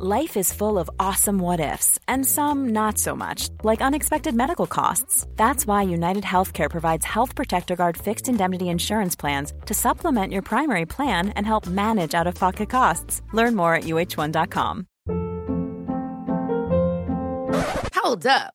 Life is full of awesome what ifs, and some not so much, like unexpected medical costs. That's why United Healthcare provides Health Protector Guard fixed indemnity insurance plans to supplement your primary plan and help manage out of pocket costs. Learn more at uh1.com. Hold up.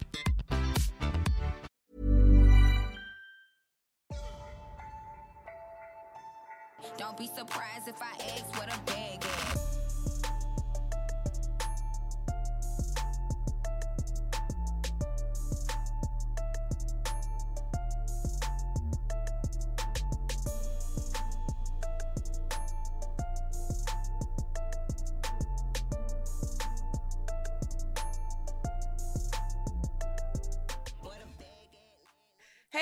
Don't be surprised if I ask what a bag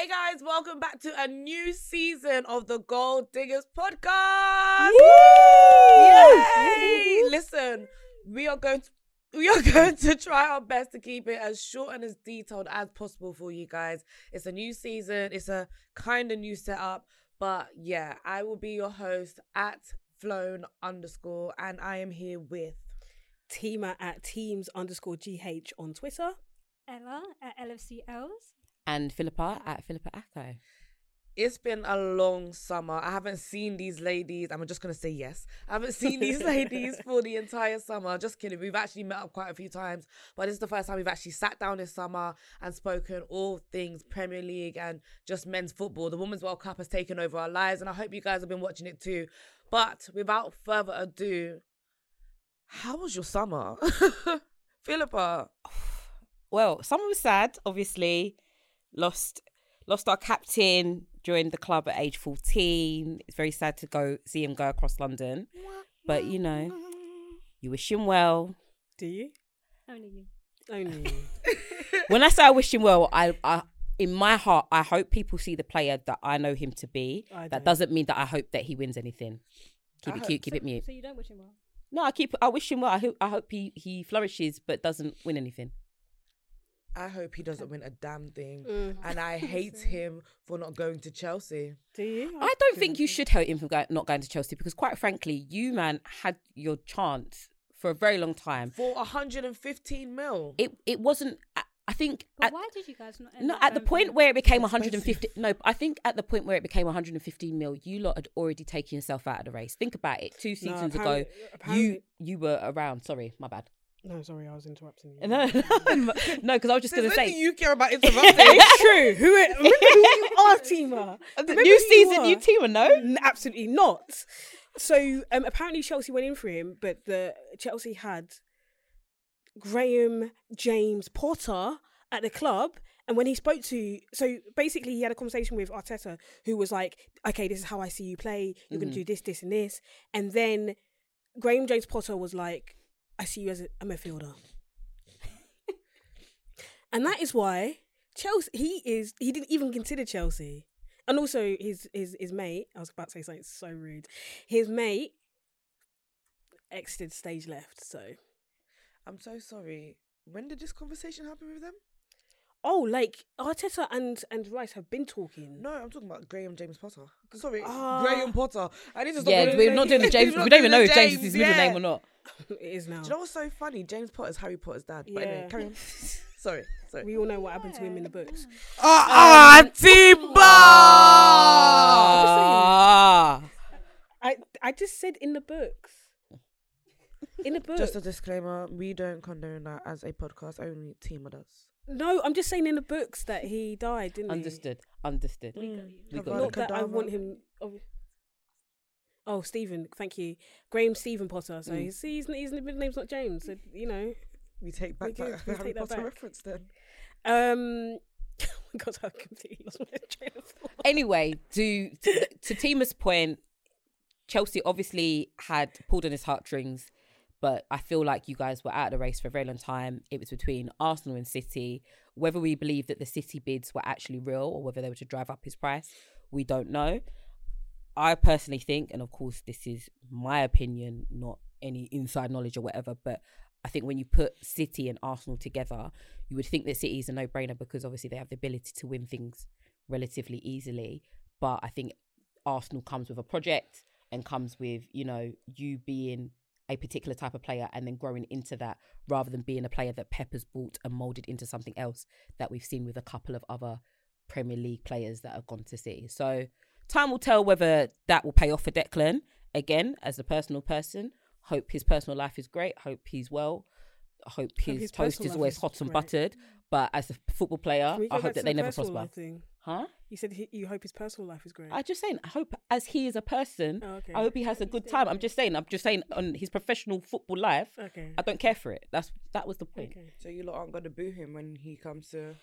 guys, welcome back to a new season of the Goal Diggers podcast. Yay! Listen, we are going to we are going to try our best to keep it as short and as detailed as possible for you guys. It's a new season, it's a kind of new setup, but yeah, I will be your host at flown underscore, and I am here with Teema at teams underscore GH on Twitter. Ella at lfc LFCLs. And Philippa at Philippa Acco. It's been a long summer. I haven't seen these ladies. I'm just gonna say yes. I haven't seen these ladies for the entire summer. Just kidding. We've actually met up quite a few times, but this is the first time we've actually sat down this summer and spoken all things Premier League and just men's football. The Women's World Cup has taken over our lives, and I hope you guys have been watching it too. But without further ado, how was your summer, Philippa? Well, summer was sad, obviously. Lost lost our captain, joined the club at age 14. It's very sad to go see him go across London. But you know, you wish him well. Do you? Only you. Only you. When I say I wish him well, I, I in my heart, I hope people see the player that I know him to be. I that don't. doesn't mean that I hope that he wins anything. Keep I it hope cute, keep it mute. So you don't wish him well. No, I keep. I wish him well. I hope. I hope he he flourishes, but doesn't win anything. I hope he doesn't win a damn thing, Mm. and I hate him for not going to Chelsea. Do you? I don't think you should hate him for go- not going to Chelsea because, quite frankly, you man had your chance for a very long time. for 115 mil. It it wasn't. I- I think. But At, why did you guys not? End no, up at the point where it became 150. No, I think at the point where it became 115 mil, you lot had already taken yourself out of the race. Think about it. Two seasons ago, you you were around. Sorry, my bad. No, sorry, I was interrupting you. No, no, because I was just going to say. you care about interrupting? it's true. Who? Are, remember who you are, Teema. The Remember new who you season, are. new team, no? N- Absolutely not. So um, apparently Chelsea went in for him, but the Chelsea had Graham James Potter at the club. And when he spoke to, so basically he had a conversation with Arteta, who was like, "Okay, this is how I see you play. You're going to do this, this, and this." And then Graham James Potter was like, "I see you as a, midfielder," and that is why Chelsea. He is. He didn't even consider Chelsea, and also his his his mate. I was about to say something so rude. His mate exited stage left. So I'm so sorry. When did this conversation happen with them? Oh, like Arteta and and Rice have been talking. No, I'm talking about Graham James Potter. Sorry, Ah. Graham Potter. I need to stop. Yeah, calling we're him not doing the James. James. We're We not don't even doing know the if James is his middle yeah. name or not. it is now. Do you know what's so funny? James Potter's Harry Potter's dad. But anyway, Yeah. carry on. Sorry, sorry. We all know what happened to him in the books. Ah, Ah. I I just said in the books. In the books. Just a disclaimer: we don't condone that as a podcast. Only Teema does. No, I'm just saying in the books that he died, didn't Understood. Understood. Mm. We got I you. Not that I want him. Oh, oh, Stephen, thank you, Graham Stephen Potter. So Mm. he's, his, his middle name's not James. So, you know. We take back We that do, we Harry take that Potter back. reference then. Um, God, I completely lost my train of thought. Anyway, to to, to Teema's point, Chelsea obviously had pulled on his heartstrings, but I feel like you guys were out of the race for a very long time. It was between Arsenal and City. whether we believe that the City bids were actually real or whether they were to drive up his price, we don't know. I personally think, and of course, this is my opinion, not any inside knowledge or whatever, but I think when you put City and Arsenal together, you would think that City is a no brainer because obviously they have the ability to win things relatively easily. But I think Arsenal comes with a project and comes with, you know, you being a particular type of player and then growing into that rather than being a player that Pep has bought and molded into something else that we've seen with a couple of other Premier League players that have gone to City. So time will tell whether that will pay off for Declan. Again, as a personal person, hope his personal life is great. Hope he's well. I hope his, his toast is always is hot and great. buttered. But as a football player, Can we go I hope that they never prosper. Huh? You said he, you hope his personal life is great. I just saying. I hope as he is a person, Oh, okay. I hope he has a good time. I'm just saying. I'm just saying on his professional football life. Okay. I don't care for it. That's that was the point. Okay. So you lot aren't gonna boo him when he comes to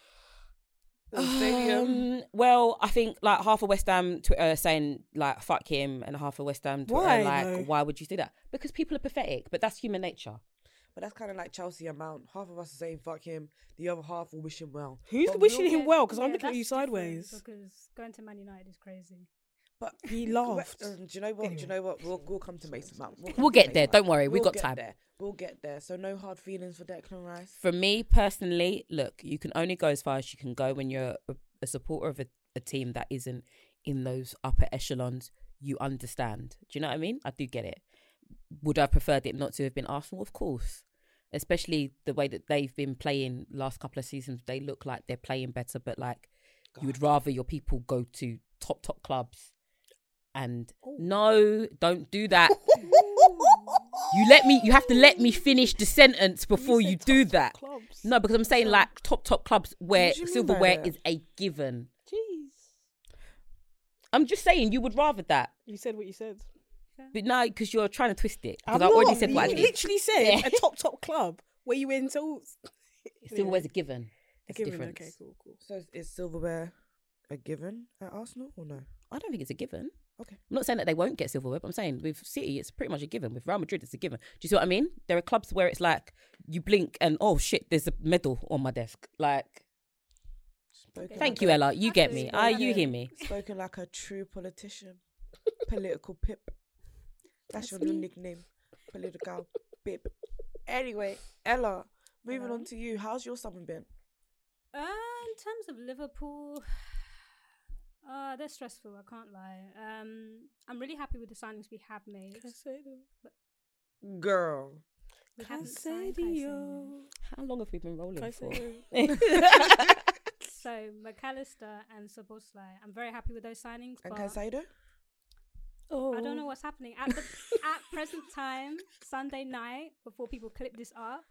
the stadium. Um, well, I think like half of West Ham Twitter saying like fuck him, and half of West Ham Twitter Why, like why would you do that? Because people are pathetic, but that's human nature. But that's kind of like Chelsea amount. Half of us are saying fuck him. The other half will wish him well. Who's But wishing we'll- him well? Because I'm looking at you sideways. Because going to Man United is crazy. But He laughed. do you know what? Do you know what? We'll, we'll come to Mason Mount. come We'll get there, don't worry, we We'll got get time. There. We'll get there. So no hard feelings for Declan Rice. For me personally, look, you can only go as far as you can go when you're a, a supporter of a, a team that isn't in those upper echelons. You understand. Do you know what I mean? I do get it. Would I have preferred it not to have been Arsenal? Of course. Especially the way that they've been playing last couple of seasons. They look like they're playing better, but like you would rather your people go to top top clubs. And oh. no, don't do that. you let me. You have to let me finish the sentence before you, do that. No, because I'm saying like top top clubs where do you mean by silverware is a given. Jeez. I'm just saying you would rather that, You said what you said. but no, because you're trying to twist it. Because I already said what I did. literally said Yeah. a top top club where you went to. Silverware's a given. A It's given. different. Okay, cool, cool. So is silverware a given at Arsenal or no? I don't think it's a given. Okay. I'm not saying that they won't get silverware, but I'm saying with City, it's pretty much a given. With Real Madrid, it's a given. Do you see what I mean? There are clubs where it's like you blink and oh shit, there's a medal on my desk. Like, Spoken thank like you, a- Ella. You get me. Ah, you Spoken- hear me. Spoken like a true politician. Political pip. That's, your new nickname. Political pip. Anyway, Ella, moving Hello. on to you. How's your summer been? Uh, in terms of Liverpool, uh, they're stressful. I can't lie. Um, I'm really happy with the signings we have made. Girl. We haven't signed Caicedo. Caicedo. How long have we been rolling for? So Mac Allister and Szoboszlai, I'm very happy with those signings. And but Caicedo? Oh. I don't know what's happening at the at present time. Sunday night, before people clip this up,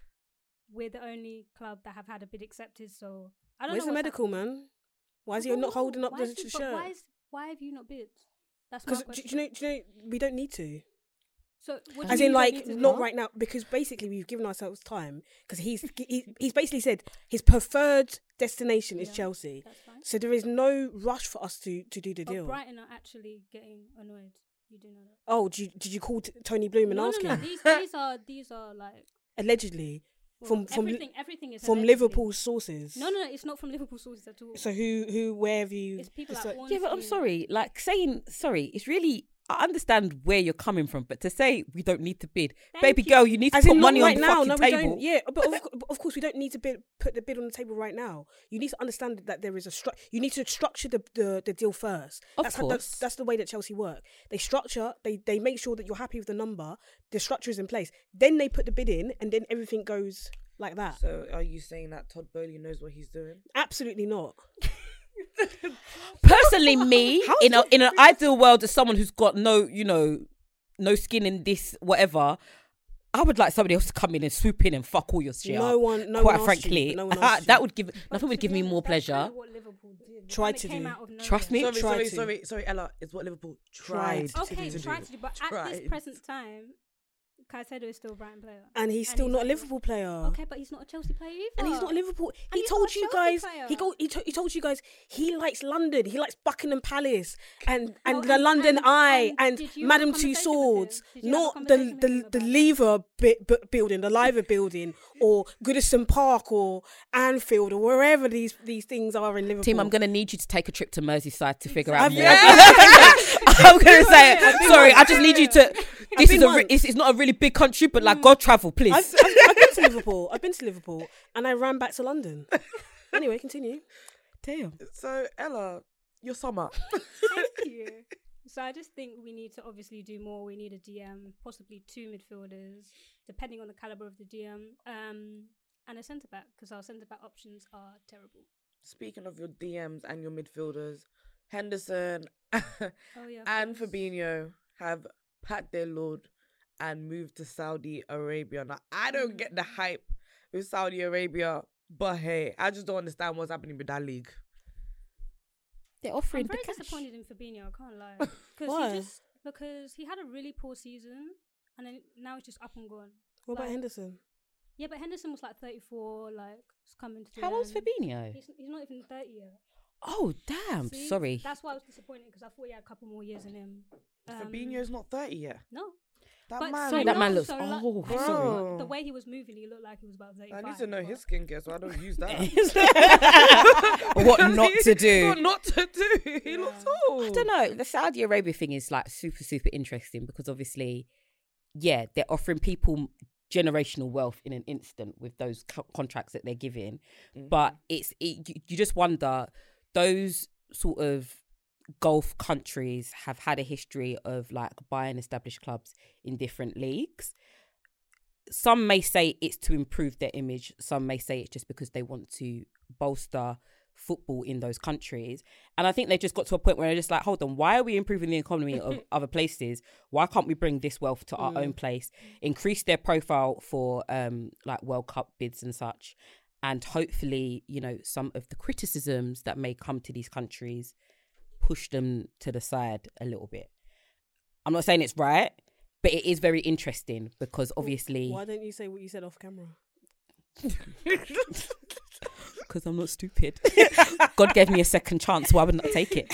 we're the only club that have had a bid accepted. So I don't Where's know the what's medical happening. man? Why is he don't holding up the is he- sh- but shirt? Why, is, why have you not bid? That's Because do, you know? Do you know? We don't need to. so what do As in, mean like, don't need to not right now, because basically we've given ourselves time. Because he's he, he's basically said his preferred destination is Yeah, Chelsea. That's fine. So there is no rush for us to to do the But deal. Brighton are actually getting annoyed. You do know that. Oh, did you, did you call t- Tony Bloom and no, ask no, no. him? These, these are these are like Allegedly, from from everything. Everything is from allegedly. Liverpool sources. No, no, no. It's not from Liverpool sources at all. So who who where have you? it's people it's like like- Yeah, but I'm sorry. Like saying sorry, it's really. I understand where you're coming from, but to say we don't need to bid, Thank baby you. girl, you need to As put in, not money right on the now. fucking No, we table. don't. Yeah, but of, but of course we don't need to bid, put the bid on the table right now. You need to understand that there is a stru- You need to structure the, the, the deal first. Of that's How, course. that's, that's the way that Chelsea work. They structure. They they make sure that you're happy with the number. The structure is in place. Then they put the bid in, and then everything goes like that. So are you saying that Todd Boehly knows what he's doing? Absolutely not. Personally, me in a in an ideal world, as someone who's got no, you know, no skin in this whatever, I would like somebody else to come in and swoop in and fuck all your shit. No up. one- no quite one asked you, frankly, no one that would give But nothing would give me more pleasure. kinda what Liverpool did. Tried to do. Trust me. Sorry, sorry, sorry, sorry, Ella. Is what Liverpool Tried tried, Okay, to try do. to do, but at this present time, Caicedo is still a Brighton player. and he's still he's not a Liverpool player. Okay, but he's not a Chelsea player either. And he's not Liverpool. He he's told you guys. player. He go. He, to, he told you guys. He likes London. He likes Buckingham Palace and and Oh, the and- London and- Eye and and, did you have a Madame Two conversation with him? Swords, Did you have a not the conversation the the? Lever bi- bu- building, the Liver building, or Goodison Park, or Anfield, or wherever these these things are in Liverpool. Tim, I'm gonna need you to take a trip to Merseyside to figure out I've- more. yeah. I'm gonna say it. Sorry, I just need you to. This is a. Re- it's, it's not a really big country, but like, God travel, please. I've, I've, I've been to Liverpool. I've been to Liverpool, and I ran back to London. Anyway, continue. Damn. So Ella, your summer. Thank you. So I just think we need to obviously do more. We need a DM, possibly two midfielders, depending on the caliber of the DM, um, and a centre back because our centre back options are terrible. Speaking of your DMs and your midfielders, Henderson Oh yeah, and course. Fabinho have packed their load and moved to Saudi Arabia. Now I don't mm. get the hype with Saudi Arabia, but hey, I just don't understand what's happening with that league. They're offering. I'm offering very the cash. disappointed in Fabinho. I can't lie because Why? he just because he had a really poor season and then now it's just up and gone. What about Henderson? Yeah, but Henderson was like 34, like it's coming to. the How old's end. Fabinho? He's, he's not even 30 yet. Oh damn! See? Sorry. That's why I was disappointed because I thought he had a couple more years in him. Um, Fabinho's not 30 yet. No. That But man. so that man looks so lo- old, and sorry. The way he was moving, he looked like he was about 35. I need to know but- his skincare, so I don't use that. what not to do? What not to do? He looks old. I don't know. The Saudi Arabia thing is like super, super interesting because obviously, yeah, they're offering people generational wealth in an instant with those co- contracts that they're giving. But it's it, you, you just wonder those sort of Gulf countries have had a history of like buying established clubs in different leagues. Some may say it's to improve their image. Some may say it's just because they want to bolster football in those countries. And I think they've just got to a point where they're just like, hold on, why are we improving the economy of other places? Why can't we bring this wealth to our own place? Increase their profile for um like World Cup bids and such. And hopefully, you know, some of the criticisms that may come to these countries push them to the side a little bit. I'm not saying it's right, but it is very interesting because obviously Why don't you say what you said off camera? because I'm not stupid. God gave me a second chance, why would not take it?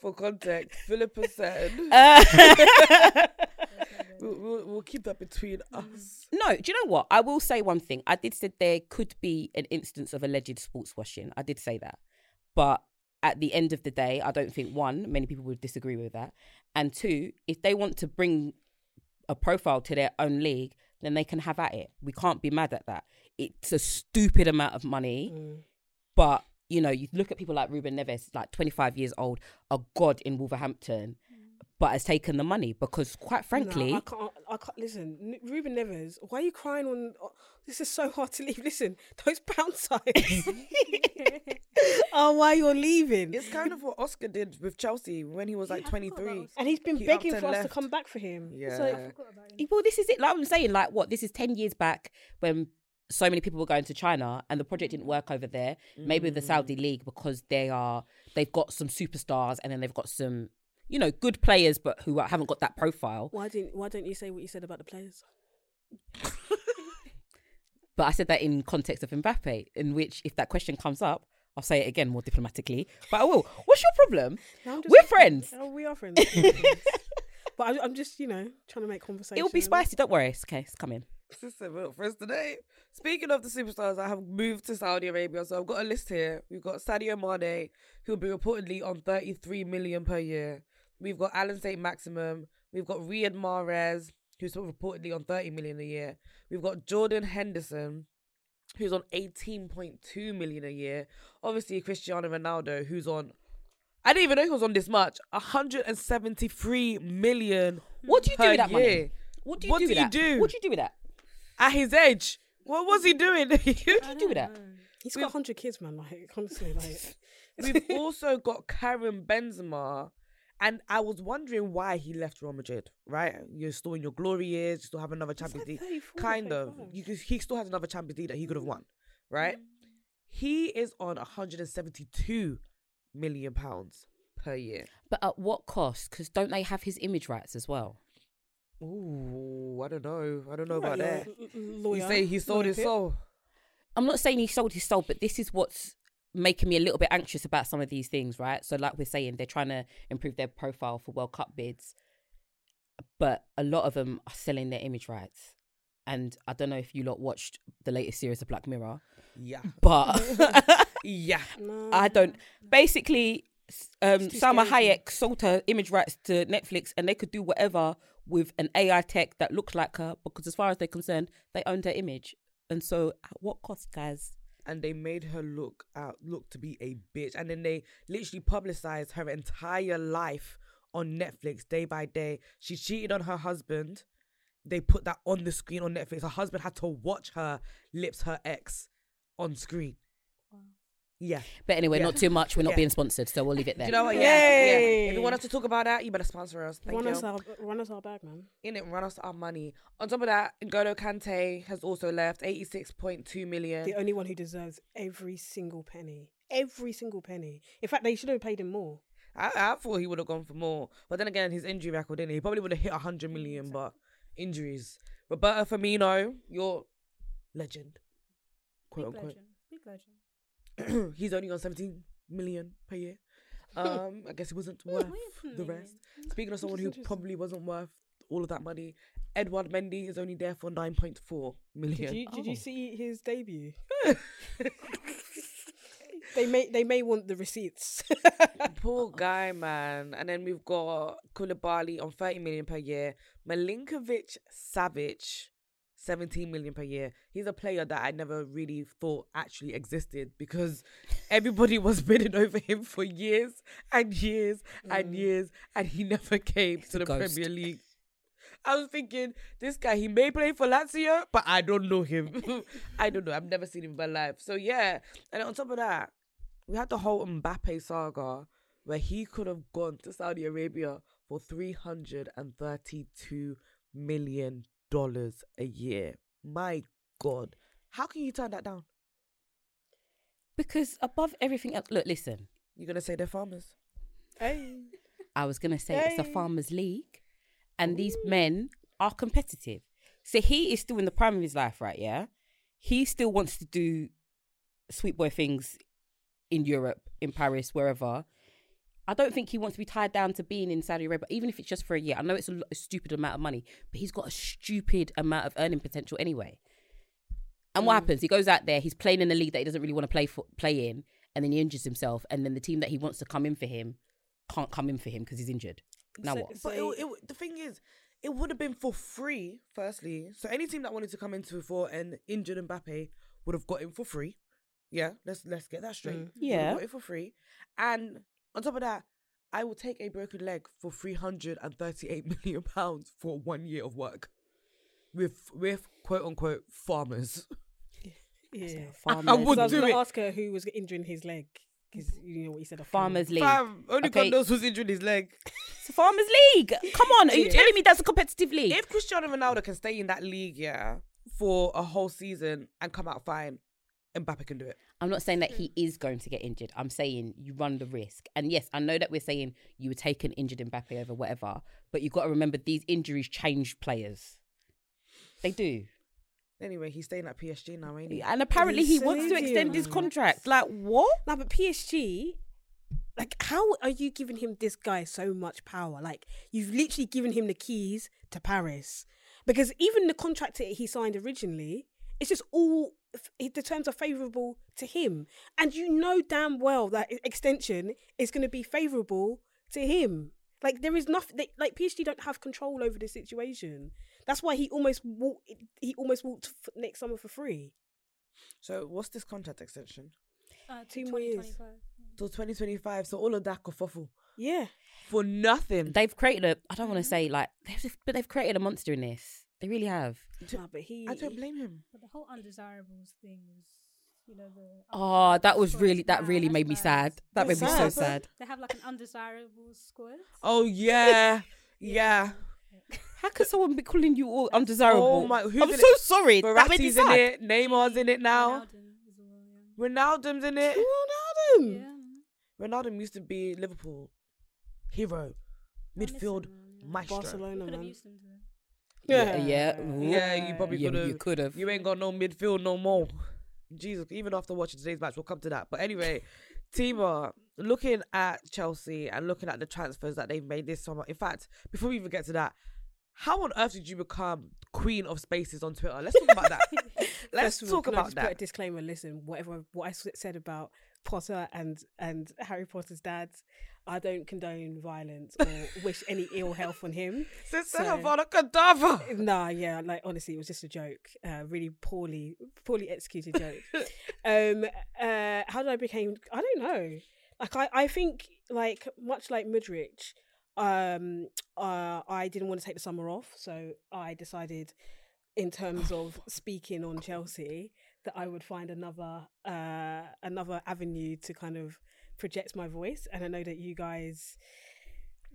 For context, Philippa said, uh, we'll, we'll, we'll keep that between mm. us. No, do you know what? I will say one thing. I did say there could be an instance of alleged sports washing. I did say that. But at the end of the day, I don't think one, many people would disagree with that. And two, if they want to bring a profile to their own league, then they can have at it. We can't be mad at that. It's a stupid amount of money, mm. but you know, you look at people like Ruben Neves, like 25 years old, a god in Wolverhampton, but has taken the money because, quite frankly, no, I can't. I can't listen. Ruben Neves, why are you crying on? oh, this is so hard to leave. Listen, those pound signs. oh, why you're leaving? It's kind of what Oscar did with Chelsea when he was like I forgot about 23. And he's been He begging for and us to come back for him. Yeah. So, I forgot about him. Well, this is it. Like I'm saying, like what this is ten years back when so many people were going to China and the project didn't work over there. Maybe the Saudi mm. league because they are they've got some superstars and then they've got some you know good players, but who haven't got that profile. why didn't Why don't you say what you said about the players? But I said that in context of Mbappe, in which if that question comes up, I'll say it again more diplomatically. But I will. What's your problem? No, We're friends. Oh, we are friends. But I'm, I'm just, you know, trying to make conversation. It'll be spicy. Don't worry. It's okay. It's coming. Sister Milk for us today. Speaking of the superstars I have moved to Saudi Arabia, so I've got a list here. We've got Sadio Mane, who'll be reportedly on 33 million per year. We've got Allan Saint-Maximin. We've got Riyad Mahrez, who's reportedly on 30 million a year. We've got Jordan Henderson, who's on 18.2 million a year. Obviously, Cristiano Ronaldo, who's on I didn't even know he was on this much. 173 million. What do you do with that money? What do you What do do with you that? do? What do you do with that? At his age, what was he doing? What do you do with that? He's got 100 kids, man. Like, honestly, like. We've also got Karim Benzema, and I was wondering why he left Real Madrid. Right, you're still in your glory years, you still have another Champions League, kind of. 35. You he still has another Champions League that he could have won, right? He is on 172 million pounds per year. But at what cost? Because don't they have his image rights as well? Ooh, I don't know. I don't know Right, about you're that. a l- You say he sold his soul. I'm not saying he sold his soul, but this is what's making me a little bit anxious about some of these things, right? So, like we're saying, they're trying to improve their profile for World Cup bids, but a lot of them are selling their image rights. And I don't know if you lot watched the latest series of Black Mirror, Yeah. but Yeah. No. I don't. Basically, um, Salma. Hayek sold her image rights to Netflix, and they could do whatever with an AI tech that looks like her because, as far as they're concerned, they owned her image. And so, at what cost, guys? And they made her look out look to be a bitch. And then they literally publicized her entire life on Netflix day by day. She cheated on her husband. They put that on the screen on Netflix. Her husband had to watch her lips her ex on screen yeah But anyway, Yeah. not too much. We're not Yeah. being sponsored, so we'll leave it Do there. you know what yeah, yeah if you want us to talk about that you better sponsor us thank run you us our run us our bag, man. in it run us our money on top of that N'Golo Kante has also left 86.2 million The only one who deserves every single penny, every single penny. In fact, they should have paid him more. I, I thought he would have gone for more, but then again, his injury record, didn't he? He probably would have hit hundred million, but injuries. Roberto Firmino, you're legend, quote Big unquote. legend. Big legend. He's only on seventeen million per year. Um, I guess he wasn't worth the rest. Speaking of someone who probably wasn't worth all of that money, Edward Mendy is only there for nine point four million. Did you did you Oh. see his debut? they may they may want the receipts. Poor guy, man. And then we've got Koulibaly on 30 million per year. Milinkovic Savic, 17 million per year. He's a player that I never really thought actually existed because everybody was bidding over him for years and years and mm. years, and he never came to the ghost. Premier League. I was thinking, this guy, he may play for Lazio, but I don't know him. I don't know. I've never seen him in my life. So, yeah. And on top of that, we had the whole Mbappe saga where he could have gone to Saudi Arabia for $332 million a year. My God. How can you turn that down? Because above everything else, look, listen. You're going to say they're farmers? hey, I was gonna say it's a farmers' league, and these men are competitive. So he is still in the prime of his life, right? Yeah, he still wants to do sweet boy things in Europe, in Paris, wherever. I don't think he wants to be tied down to being in Saudi Arabia, even if it's just for a year. I know it's a, a stupid amount of money, but he's got a stupid amount of earning potential anyway. And what happens? He goes out there, he's playing in a league that he doesn't really want to play for, play in, and then he injures himself, and then the team that he wants to come in for him can't come in for him because he's injured. Now So- what? so- But it, it, the thing is, it would have been for free, firstly. So any team that wanted to come into for an injured Mbappe would have got him for free. Yeah, let's let's get that straight. Would have Yeah. got it for free. And on top of that, I will take a broken leg for three hundred and thirty-eight million pounds for one year of work, with with quote unquote farmers. yeah. Farmers, I So would I was do gonna it. ask her who was injuring his leg because you know what he said. a Farmers League. Fam, only Okay. God knows who's injuring his leg. It's a farmers league. Come on, are you Yeah. telling me that's a competitive league? If Cristiano Ronaldo can stay in that league, yeah, for a whole season and come out fine, Mbappe can do it. I'm not saying that he mm. is going to get injured. I'm saying you run the risk. And yes, I know that we're saying you would take an injured Mbappe over whatever, but you've got to remember these injuries change players. They do. Anyway, he's staying at PSG now, ain't he? And apparently he wants to extend his contract. Like, what? Now, but PSG, like, how are you giving him this guy so much power? Like, you've literally given him the keys to Paris. Because even the contract that he signed originally, it's just all the terms are favourable to him, and you know damn well that extension is going to be favourable to him. Like there is nothing. They, like PSG don't have control over the situation. That's why he almost walked. He almost walked f- next summer for free. So what's this contract extension? Uh, Two more years. 2025. Till 2025. So all of that kerfuffle Yeah. for nothing. They've created a, I don't want to say like, they've, but they've created a monster in this. They really have. Nah, but he. I don't blame him. But the whole undesirables thing is, you know, the. Oh, that was really, that bad, really made me sad. That made That's me so sad. sad. They have like an undesirables squad. Oh yeah, yeah. How could someone be calling you all undesirable? Oh my- who's I'm so it? sorry. That made me Verratti's in it. Neymar's in it now. Ronaldo as well, yeah. Ronaldo's in it. Ronaldo. Yeah. Ronaldo used to be Liverpool hero, midfield him, man, yeah. maestro. We Barcelona could have man. Used Yeah, yeah, Yeah, you probably Yeah, could have. you could have. You ain't got no midfield no more. Jesus, even after watching today's match, we'll come to that. But anyway, Teema, looking at Chelsea and looking at the transfers that they've made this summer. In fact, before we even get to that, how on earth did you become queen of spaces on Twitter? Let's talk about that. Let's First of all, talk can I about just Put a that. disclaimer. Listen, whatever what I said about Potter and and Harry Potter's dad, I don't condone violence or wish any ill health on him. Sister So- Avada Kedavra. Nah, yeah, like honestly, it was just a joke. Uh, really poorly, poorly executed joke. um, uh, how did I became? I don't know. Like I, I think like much like Mudryk, um, uh, I didn't want to take the summer off, so I decided, in terms of speaking on Chelsea, that I would find another, uh, another avenue to kind of project my voice. And I know that you guys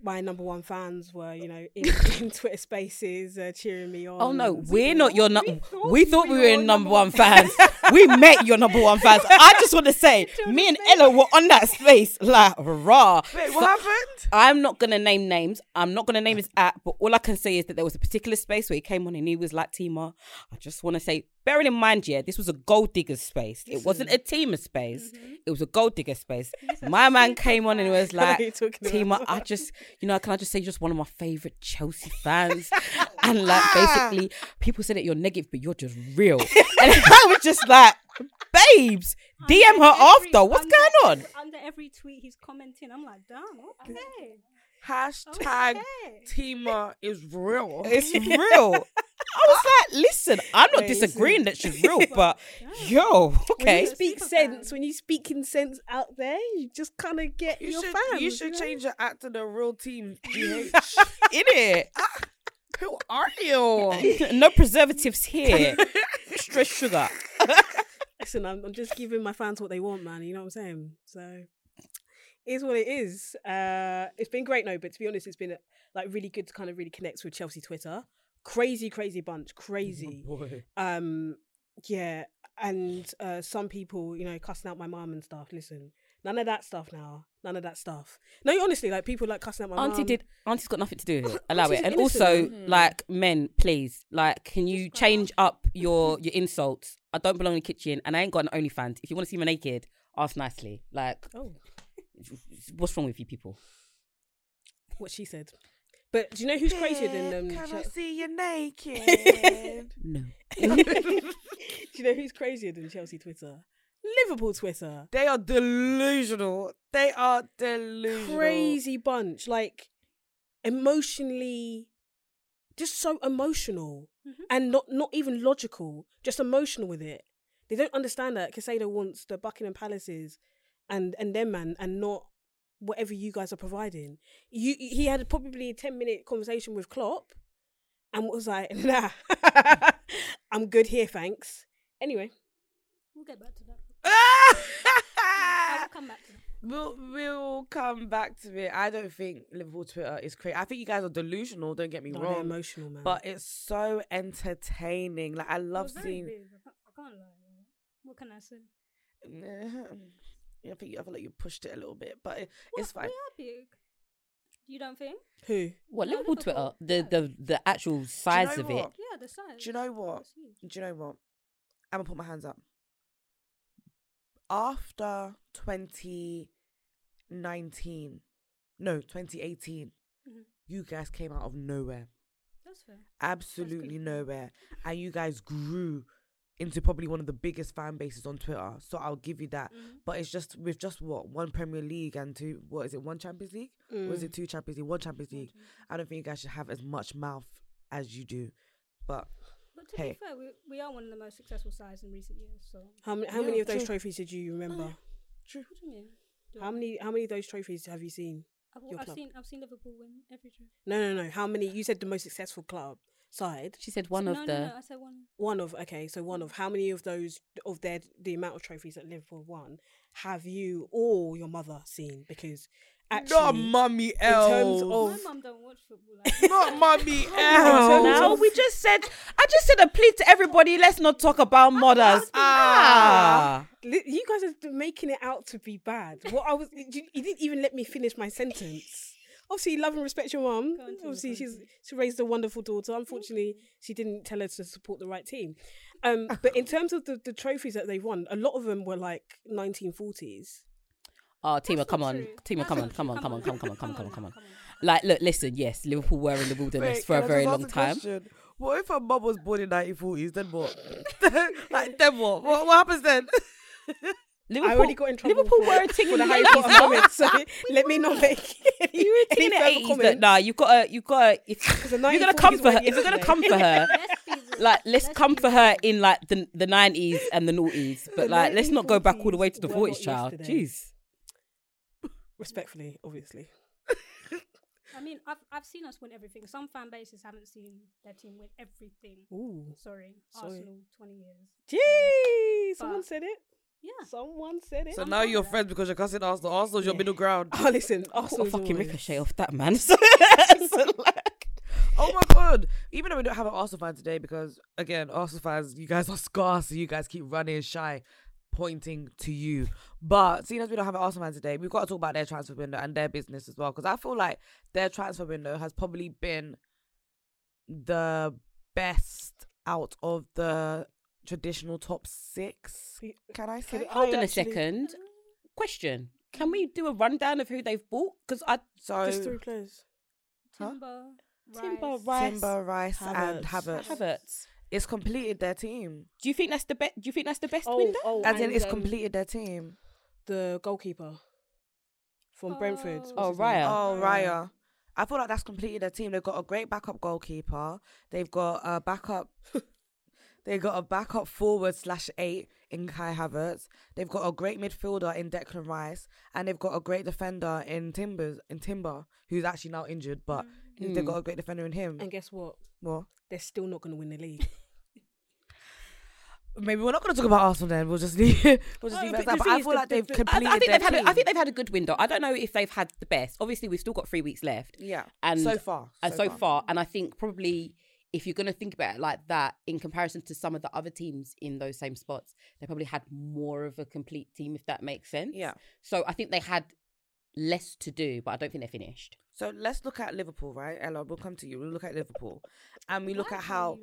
my number one fans were, you know, in, in Twitter Spaces uh, cheering me on. Oh no, we're not your. Nu- thought we thought we we were in number number one fans. we met your number one fans. I just want to say, me and Ella were on that space like raw. Wait, So- what happened? I'm not gonna name names. I'm not gonna name his app, but all I can say is that there was a particular space where he came on and he was like Teema. I just want to say, bearing in mind, yeah, this was a goal digger space. It wasn't a Teema space. Mm-hmm. It was a goal digger space. My man came on and he was like, you're Teema. I just, you know, can I just say, you're just one of my favorite Chelsea fans, and like ah! basically, people say that you're negative, but you're just real. and I was just like, babes, DM her every- after. What's under- going on? Under every tweet he's commenting, I'm like, damn, okay. Hashtag Okay. Teema is real. It's real. I was uh, like, listen, I'm not Wait, disagreeing that she's real, oh but yo, When okay. you speak sense, when you speak in sense out there, you just kind of get You your should, fans. you should know? change your act to the real team. GH. In it. Ah, who are you? No preservatives here. Straight sugar. Listen, I'm, I'm just giving my fans what they want, man. You know what I'm saying? So, it is what it is. Uh, it's been great, no, but to be honest, it's been uh, like really good to kind of really connect with Chelsea Twitter. Crazy, crazy bunch, crazy. Boy. um yeah and uh some people you know cussing out my mum and stuff listen none of that stuff now none of that stuff no honestly like people like cussing out my Auntie mum did. Auntie's got nothing to do with it. Allow it. And innocent. also, Mm-hmm. like men, please, like, can you Just change up your your insults? I don't belong in the kitchen, and I ain't got an OnlyFans. If you want to see me naked, ask nicely. Like, oh what's wrong with you people? what she said but do you know who's crazier than um Can I see you naked? No. do you know who's crazier than Chelsea Twitter Liverpool Twitter they are delusional. They are delusional. crazy bunch like emotionally just so emotional and not not even logical just emotional with it they don't understand that Caicedo wants the Buckingham Palaces and and them man and not whatever you guys are providing you he had probably a 10 minute conversation with Klopp and was like nah I'm good here thanks anyway We'll get back to that. Come back to that. We'll we'll come back to it. I don't think Liverpool Twitter is crazy. I think you guys are delusional. Don't get me no, wrong, emotional man but it's so entertaining. Like I love seeing. big. I can't, I can't lie. What can I say? I think I feel like you pushed it a little bit, but it, What, it's fine. We are big. You don't think? who What No, Liverpool Twitter? The the the actual size know of it. Yeah, the size. Do you know what? Do you know what? I'm gonna put my hands up. After 2019, no, 2018, Mhm. you guys came out of nowhere, That's fair. absolutely good. nowhere, and you guys grew into probably one of the biggest fan bases on Twitter. So I'll give you that. Mhm. But it's just with just what one Premier League and two, what is it, one Champions League? Or is Mm. it two Champions League? One Champions League. I don't think you guys should have as much mouth as you do. But But to Hey. be fair, we, we are one of the most successful sides in recent years. So how many how Yeah, many of those true. trophies did you remember true. what do you mean? Do how I- many how many of those trophies have you seen I've, your I've club? seen I've seen Liverpool win every trophy. No, no, no. How many? You said the most successful club side. She said one no, of no, the. no, I said one. One of okay, so one of how many of those of their the amount of trophies that Liverpool won have you or your mother seen? Because actually, Not mummy in terms L. of My mum don't watch football. Like Not mummy terms L. Now we just said. I just said a plea to everybody. Let's not talk about mothers. Ah. you guys are making it out to be bad. What I was, you, you didn't even let me finish my sentence. Obviously love and respect your mum. On, Obviously, she's she raised a wonderful daughter. Unfortunately, she didn't tell her to support the right team. Um, but in terms of the, the trophies that they've won, a lot of them were like 1940s. Oh, Teema, come on. Teema, come on, come on, come on, come on, come on, come on, come on, come on. Like, look, listen. Yes, Liverpool were in the wilderness Wait, for a very long a time. question? What if her mum was born in 1940s? Then what? like, then what? what? What happens then? Liverpool, I already got in trouble Liverpool for, were a thing for in the the Harry 80s, Potter comments. So let me not make any, You were a thing any in the further 80s. That, comments. nah, you gotta, you gotta. If the you're gonna come for her, weren't if you're gonna come for her, Let's like let's Let's come for her in like the the 90s and the noughties, but The like let's not go back all the way to the 1940s 40s, child. yesterday. Jeez. Respectfully, obviously. I mean, I've I've seen us win everything. Some fan bases haven't seen their team win everything. Ooh. Sorry, Sorry. Arsenal, twenty years. Gee, someone But- said it. Yeah. Someone said it. So now you're friends because you're cussing Arsenal. Arsenal's your Yeah. middle ground. Oh, listen, I got a fucking always- ricochet off that man. So, so, like, Oh my god! Even though we don't have an Arsenal fan today, because again, Arsenal fans, you guys are scarce, so you guys keep running shy, pointing to you. But seeing as we don't have an Arsenal fan today, we've got to talk about their transfer window and their business as well, because I feel like their transfer window has probably been the best out of the traditional top six. Can I say? Can I hold on a second. Question: Can we do a rundown of who they've bought? Because I So Just three players. Huh? Timber, Timber, Rice. Rice, Timber, Rice, and Havertz. Havertz. Havertz. It's completed their team. Do you think that's the best? Do you think that's the best Oh, window? oh, As in, it's um, completed their team. The goalkeeper from Brentford. what's Oh, his name? Raya. Oh, Raya. I feel like that's completed their team. They've got a great backup goalkeeper. They've got a backup. They got a backup forward slash eight in Kai Havertz. They've got a great midfielder in Declan Rice, and they've got a great defender in Timbers in Timber, who's actually now injured, but they've Mm. got a great defender in him. And guess what? Well, They're still not going to win the league. maybe we're not going to talk about Arsenal then. We'll just leave. we'll just Oh, leave it at that. But I feel the- like they've the- completed I think they've had. A, I think they've had a good window. I don't know if they've had the best. Obviously, we've still got three weeks left. yeah. and so far, and so, far. And I think probably if you're going to think about it like that, in comparison to some of the other teams in those same spots, they probably had more of a complete team, if that makes sense. Yeah. So I think they had less to do, but I don't think they're finished. So let's look at Liverpool, right? Ella, we'll come to you. We'll look at Liverpool, and we look Why at how.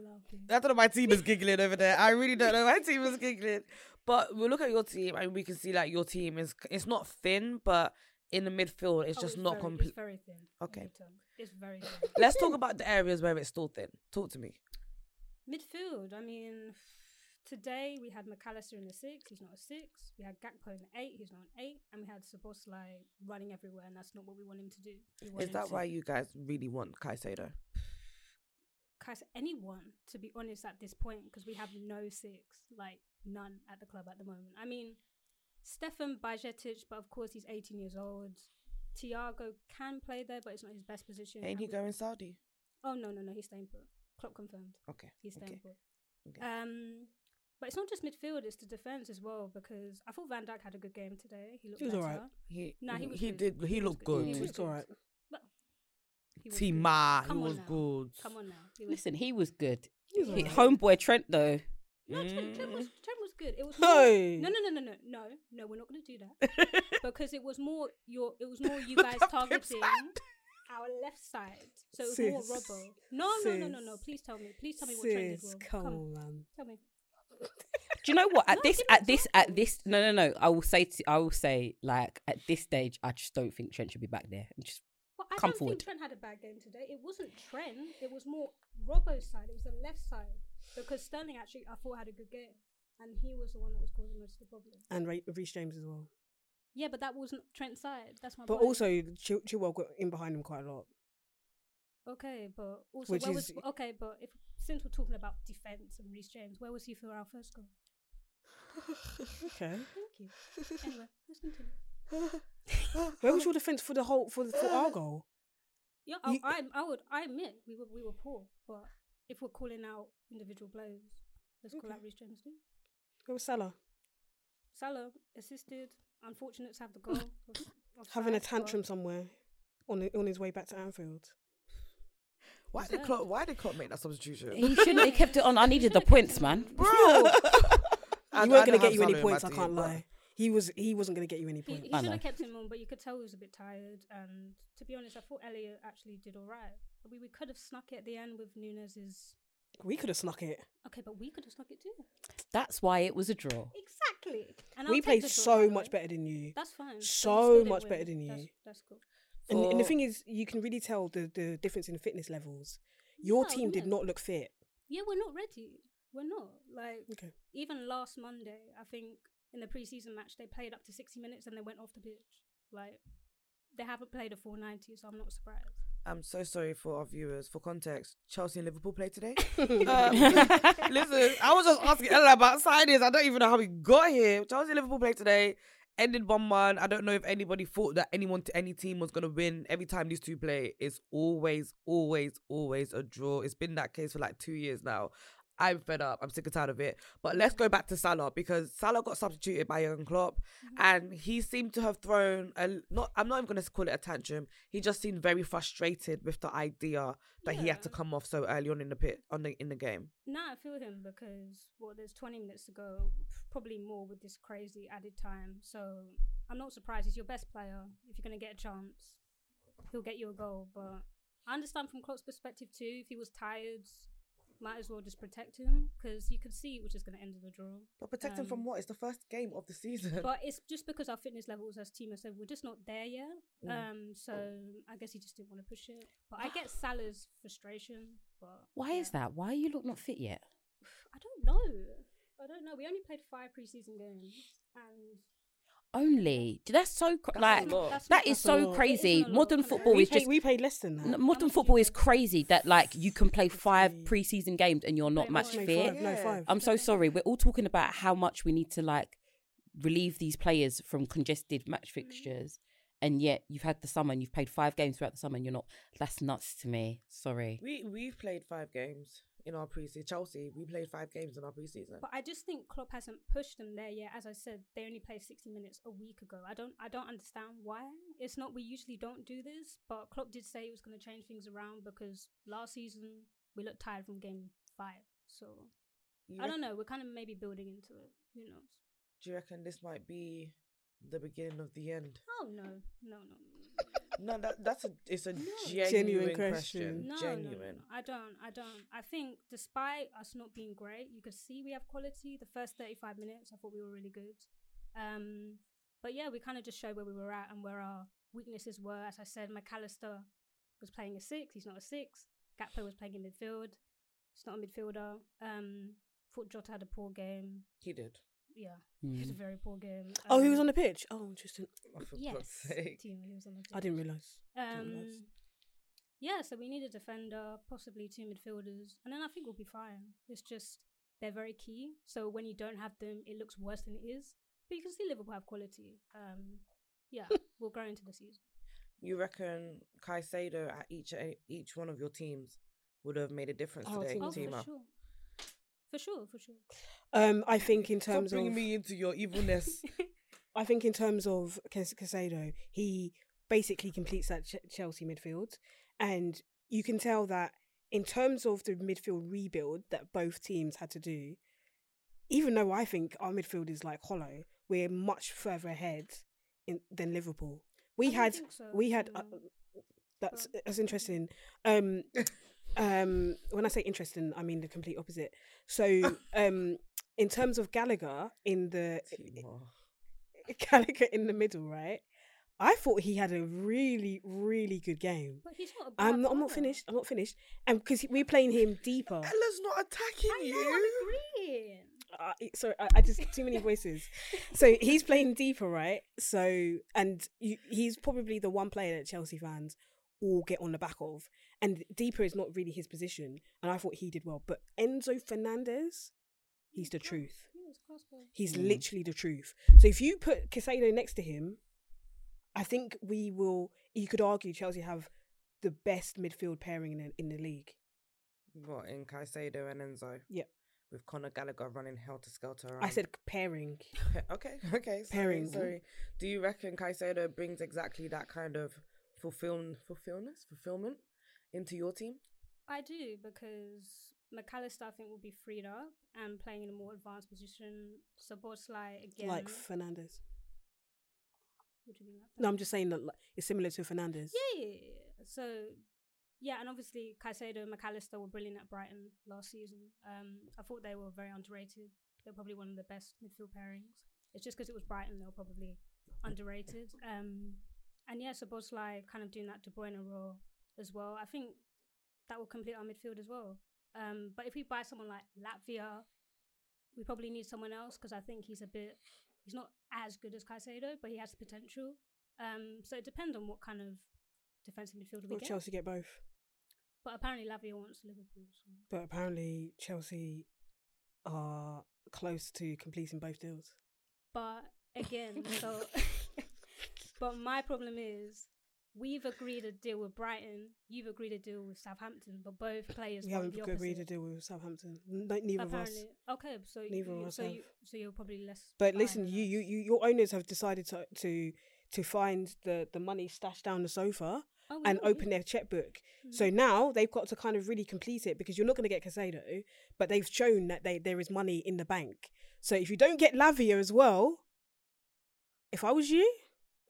I don't know. My team is giggling over there. I really don't know. My team is giggling. But we'll look at your team, and we can see like your team is. It's not thin, but in the midfield, it's Oh, just not complete. Very thin. Okay. It's very thin. Let's talk about the areas where it's still thin. Talk to me. Midfield. I mean, today we had Mac Allister in the six. He's not a six. We had Gakpo in the eight. He's not an eight. And we had Szoboszlai running everywhere, and that's not what we want him to do. Is that to- why you guys really want Caicedo? Kais- anyone, to be honest, at this point, because we have no six, like none at the club at the moment. I mean, Stefan Bajčetić, but of course he's 18 years old. Thiago can play there, but it's not his best position. Ain't he we- going Saudi? Oh no, no, no, he's staying put. Klopp confirmed. Okay. He's staying okay. put. okay. Um, but it's not just midfield; it's the defense as well. Because I thought Van Dijk had a good game today. He looked He was better. alright. he Nah, he was he good. did. He, He looked good. good. He He was was alright. Well, he was good. Teema, he Come on was now. good. Come on now. He was Listen, he was good. He was He- Homeboy Trent though. No, Trent, Trent was Trent was good. It was more, Hey. no, no, no, no, no, no, no. We're not going to do that because it was more your. It was more you guys targeting our left side. So it was more Robbo. No, no, no, no, no. Please tell me. Please tell me what Sis, wrong. come Come, on, man. tell me. Do you know what? At No, this, at this, at this, no, no, no. I will say, to, I will say, like at this stage, I just don't think Trent should be back there. And Just Well, I Come don't forward. think Trent had a bad game today. It wasn't Trent. It was more Robbo's side. It was the left side because Sterling actually I thought had a good game, and he was the one that was causing most of the problem. And Ray- Reece James as well. Yeah, but that wasn't Trent's side. That's my But point. also, Chil- Chilwell got in behind him quite a lot. Okay, but also Which where is- was okay, but if since we're talking about defense and Reece James, where was he for our first goal? Okay. Thank you. Anyway, let's continue. Where was your defence for the whole for the, for our goal? Yeah, I, You- I, I would, I admit we were we were poor, but if we're calling out individual players, let's call out Reece James too. Go with Salah Salah assisted. Unfortunate to have the goal. of- having a offside, but- tantrum somewhere on the, on his way back to Anfield. Why did Deserved. Klopp? Why did Klopp make that substitution? he shouldn't have kept it on. I needed the points, man. Bro, You weren't going to get you any points. I can't lie. He was he wasn't going to get you any points. he I should have kept him on, but you could tell he was a bit tired. And to be honest, I thought Elliott actually did all right. We, we could have snuck it at the end with Nunez's. We could have snuck it. Okay, but we could have snuck it too. That's why it was a draw. Exactly. And I'll we take played the draw, by so the much better than you. That's fine. but you So didn't much win. better than you. that's cool. And, and the For- thing is, you can really tell the, the difference in fitness levels. Your No, team did no. not look fit. Yeah, we're not ready. We're not. Like, Okay. even last Monday, I think in the preseason match, they played up to 60 minutes and they went off the pitch. Like, they haven't played a full 90, so I'm not surprised. I'm so sorry for our viewers. For context, Chelsea and Liverpool play today. Uh, listen, I was just asking Ella about signings. I don't even know how we got here. Chelsea and Liverpool play today. Ended one one. I don't know if anybody thought that anyone to any team was gonna win. Every time these two play, it's always, always, always a draw. It's been that case for like two years now. I'm fed up. I'm sick and tired of it. But let's go back to Salah because Salah got substituted by Jurgen Klopp, mm-hmm. and he seemed to have thrown a not. I'm not even going to call it a tantrum. He just seemed very frustrated with the idea that he had to come off so early on in the pit on the in the game. Now I feel him because well, there's 20 minutes to go, probably more with this crazy added time. So I'm not surprised. He's your best player. If you're gonna get a chance, he'll get you a goal. But I understand from Klopp's perspective too. If he was tired, might as well just protect him because you could see it was just gonna end in a draw. But protect him from Um, what? It's the first game of the season. But it's just because our fitness levels, as Teema said, we're just not there yet. Mm. Um, so I guess he just didn't want to push it. But I get Salah's frustration. But Why is that? Why are you look not fit yet? I don't know. I don't know. We only played five preseason games, and Only that's so cr- That's like. That's that not- is That's so crazy. It isn't a lot, Modern football we, is played, just we played less than that. modern much football did is crazy that like you can play five preseason games and you're not Wait, match no, fit. five. No, five. I'm so sorry. We're all talking about how much we need to like relieve these players from congested match mm. fixtures, and yet you've had the summer and you've played five games throughout the summer and you're not. That's nuts to me. Sorry. we we've played five games in our preseason. Chelsea, we played five games in our preseason. but I just think Klopp hasn't pushed them there yet. As I said, they only played 60 minutes a week ago. I don't, I don't understand why. It's not we usually don't do this, but Klopp did say he was going to change things around because last season we looked tired from game five. So You I don't know. We're kind of maybe building into it. Who knows? Do you reckon this might be the beginning of the end? Oh no, no, no, no. No, that that's a it's a No. genuine, Genuine question. question. No, genuine. no, no, no. I don't. I don't. I think despite us not being great, you could see we have quality. The first 35 minutes, I thought we were really good. Um, but yeah, we kind of just showed where we were at and where our weaknesses were. As I said, Mac Allister was playing a six. He's not a six. Gakpo was playing in midfield. He's not a midfielder. Um, thought Jota had a poor game. He did. Yeah, he had a Mm. very poor game. Oh, he was Um, on the pitch. Oh, interesting. Oh, for Yes, God's sake. Teema, he was on the pitch. I didn't realize. um, yeah, so we need a defender, possibly two midfielders, and then I think we'll be fine. It's just they're very key. So when you don't have them, it looks worse than it is. But you can see Liverpool have quality. Um, yeah, we'll grow into the season. You reckon Kai Caicedo at each each one of your teams would have made a difference Our today, team Oh, as for Teema? sure, for sure, for sure. Um, I think in Stop terms of bringing me into your evilness. I think in terms of Cas- Caicedo, he basically completes that Ch- Chelsea midfield, and you can tell that in terms of the midfield rebuild that both teams had to do. Even though I think our midfield is like hollow, we're much further ahead in, than Liverpool. We I had think so, we had uh, that's that's interesting. Um, um, when I say interesting, I mean the complete opposite. So, um, in terms of Gallagher in the Teema. Gallagher in the middle, right? I thought he had a really, really good game. But he's not a bad I'm not, I'm not finished. I'm not finished. And because we're playing him deeper. Ella's not attacking I know, you. I'm agreeing. Uh, sorry, I, I just too many voices. So he's playing deeper, right? So and you, he's probably the one player that Chelsea fans all get on the back of. And deeper is not really his position. And I thought he did well. But Enzo Fernandez, he's the truth. He was class player. He's Mm. literally the truth. So if you put Caicedo next to him, I think we will. You could argue Chelsea have the best midfield pairing in the, in the league. What in Caicedo and Enzo? Yep. With Conor Gallagher running helter skelter around. I said pairing. okay, okay. Sorry, Pairing. Sorry. Do you reckon Caicedo brings exactly that kind of fulfill fulfillment fulfillment into your team? I do because Mac Allister, I think, will be freed up and playing in a more advanced position. Szoboszlai again. Like Fernandez. What do you mean? Like No, I'm just saying that like, it's similar to Fernandez. Yeah, yeah, yeah, yeah. So, yeah, and obviously Caicedo and Mac Allister were brilliant at Brighton last season. Um, I thought they were very underrated. They're probably one of the best midfield pairings. It's just because it was Brighton, they were probably underrated. Um, and yeah, Szoboszlai kind of doing that De Bruyne role as well. I think that will complete our midfield as well. Um, but if we buy someone like Lavia, we probably need someone else because I think he's a bit, he's not as good as Caicedo, but he has the potential. Um, so it depends on what kind of defensive midfielder we Will get. Chelsea get both? But apparently Lavia wants Liverpool. So. But apparently Chelsea are close to completing both deals. But again, so but my problem is we've agreed a deal with Brighton, you've agreed a deal with Southampton, but both players We haven't agreed a deal with Southampton. No, neither of us. Okay. So Neither of us so have. you, so you're probably less. But listen, you, you, you, your owners have decided to to to find the the money stashed down the sofa Oh, and open their checkbook. Mhm. So now they've got to kind of really complete it because you're not going to get Caicedo, but they've shown that they there is money in the bank. So if you don't get Lavia as well, if I was you,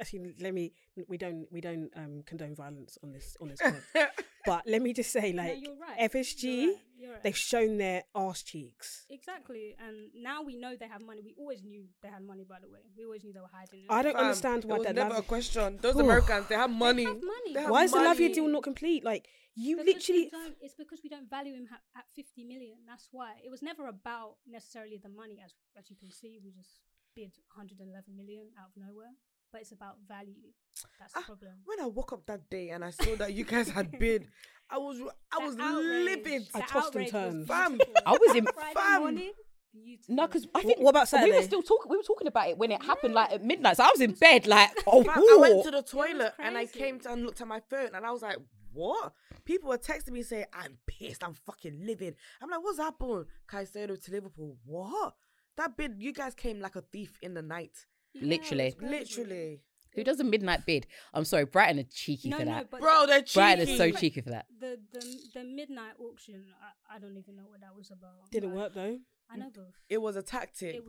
actually let me we don't we don't um condone violence on this on this pod. but let me just say No, like you're right. FSG You're right, you're right. they've shown their ass cheeks. Exactly, and now we know they have money. We always knew they had money. By the way, we always knew they were hiding it. I don't Fam, understand it why was that never Lav- a question. Those Ooh. Americans, they have money. have money. They have Why is the Lavia money. deal not complete? Like you Because literally it's because we don't value him ha- at 50 million. That's why it was never about necessarily the money. As as you can see, we just bid 111 million out of nowhere. But it's about value. That's the Ah, problem. When I woke up that day and I saw that you guys had bid, I was I The was outrage- livid. I tossed and was turned. Fam. I was in- Friday fam. morning. Beautiful. No, because I think what about we were still talking. We were talking about it when it happened, like at midnight. So I was in bed, like, oh, Fam, I went to the toilet and I came to and looked at my phone and I was like, what? People were texting me saying, I'm pissed, I'm fucking livid. I'm like, what's happened? Caicedo to Liverpool. What? That bid, you guys came like a thief in the night. Yeah, literally. Literally. who does a midnight bid? I'm sorry, Brighton are cheeky No, for that. but Bro, they're cheeky. Brighton is so cheeky for that. the the the midnight auction. I, I don't even know what that was about. didn't Like, work though. I know both. It was a tactic. It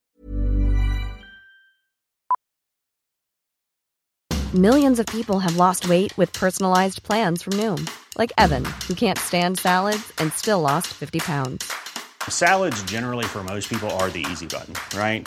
Millions of people have lost weight with personalized plans from Noom, like Evan, who can't stand salads and still lost 50 pounds. Salads, generally, for most people, are the easy button, right?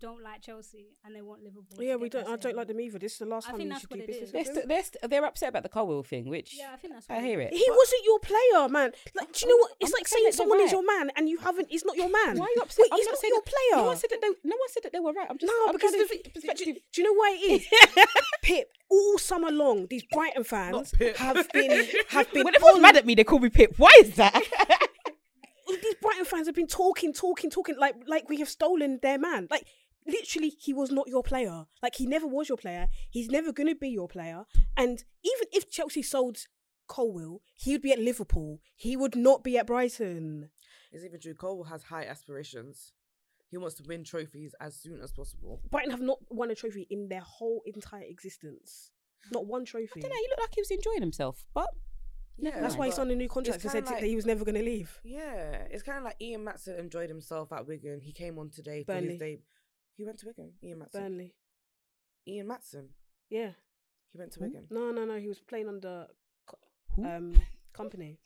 don't like Chelsea and they want Liverpool. to Yeah, we get don't. I don't like them either. This is the last I time think you that's should what do it business is. They're, st- they're, st- they're upset about the Colwill thing, which Yeah, I think that's I what it hear it. He wasn't your player, man. Like, do you know what? It's I'm like saying saying that they're someone is your man and you haven't. He's not your man. Why are you upset? Wait, I'm he's not not saying your that- player. No one said that they. No one said that they were right. I'm just. No, I'm because trying to the, think do, perspective. do you know why it is? Pip, all summer long, these Brighton fans have been have been. When everyone's on- mad at me, they call me Pip. Why is that? these Brighton fans have been talking, talking, talking, like like we have stolen their man. Like literally, he was not your player. Like he never was your player. He's never going to be your player. And even if Chelsea sold Colwill, he would be at Liverpool. He would not be at Brighton. It's even true. Cole has high aspirations. He wants to win trophies as soon as possible. Brighton have not won a trophy in their whole entire existence. Not one trophy. I don't know. He looked like he was enjoying himself, but Yeah, That's why he signed a new contract it's and said like- that he was never going to leave. Yeah, it's kind of like Ian Maatsen enjoyed himself at Wigan. He came on today for his day. He went to Wigan. Ian Maatsen. Burnley. Ian Maatsen. Yeah. He went to Wigan. No, no, no. He was playing under co- um Kompany.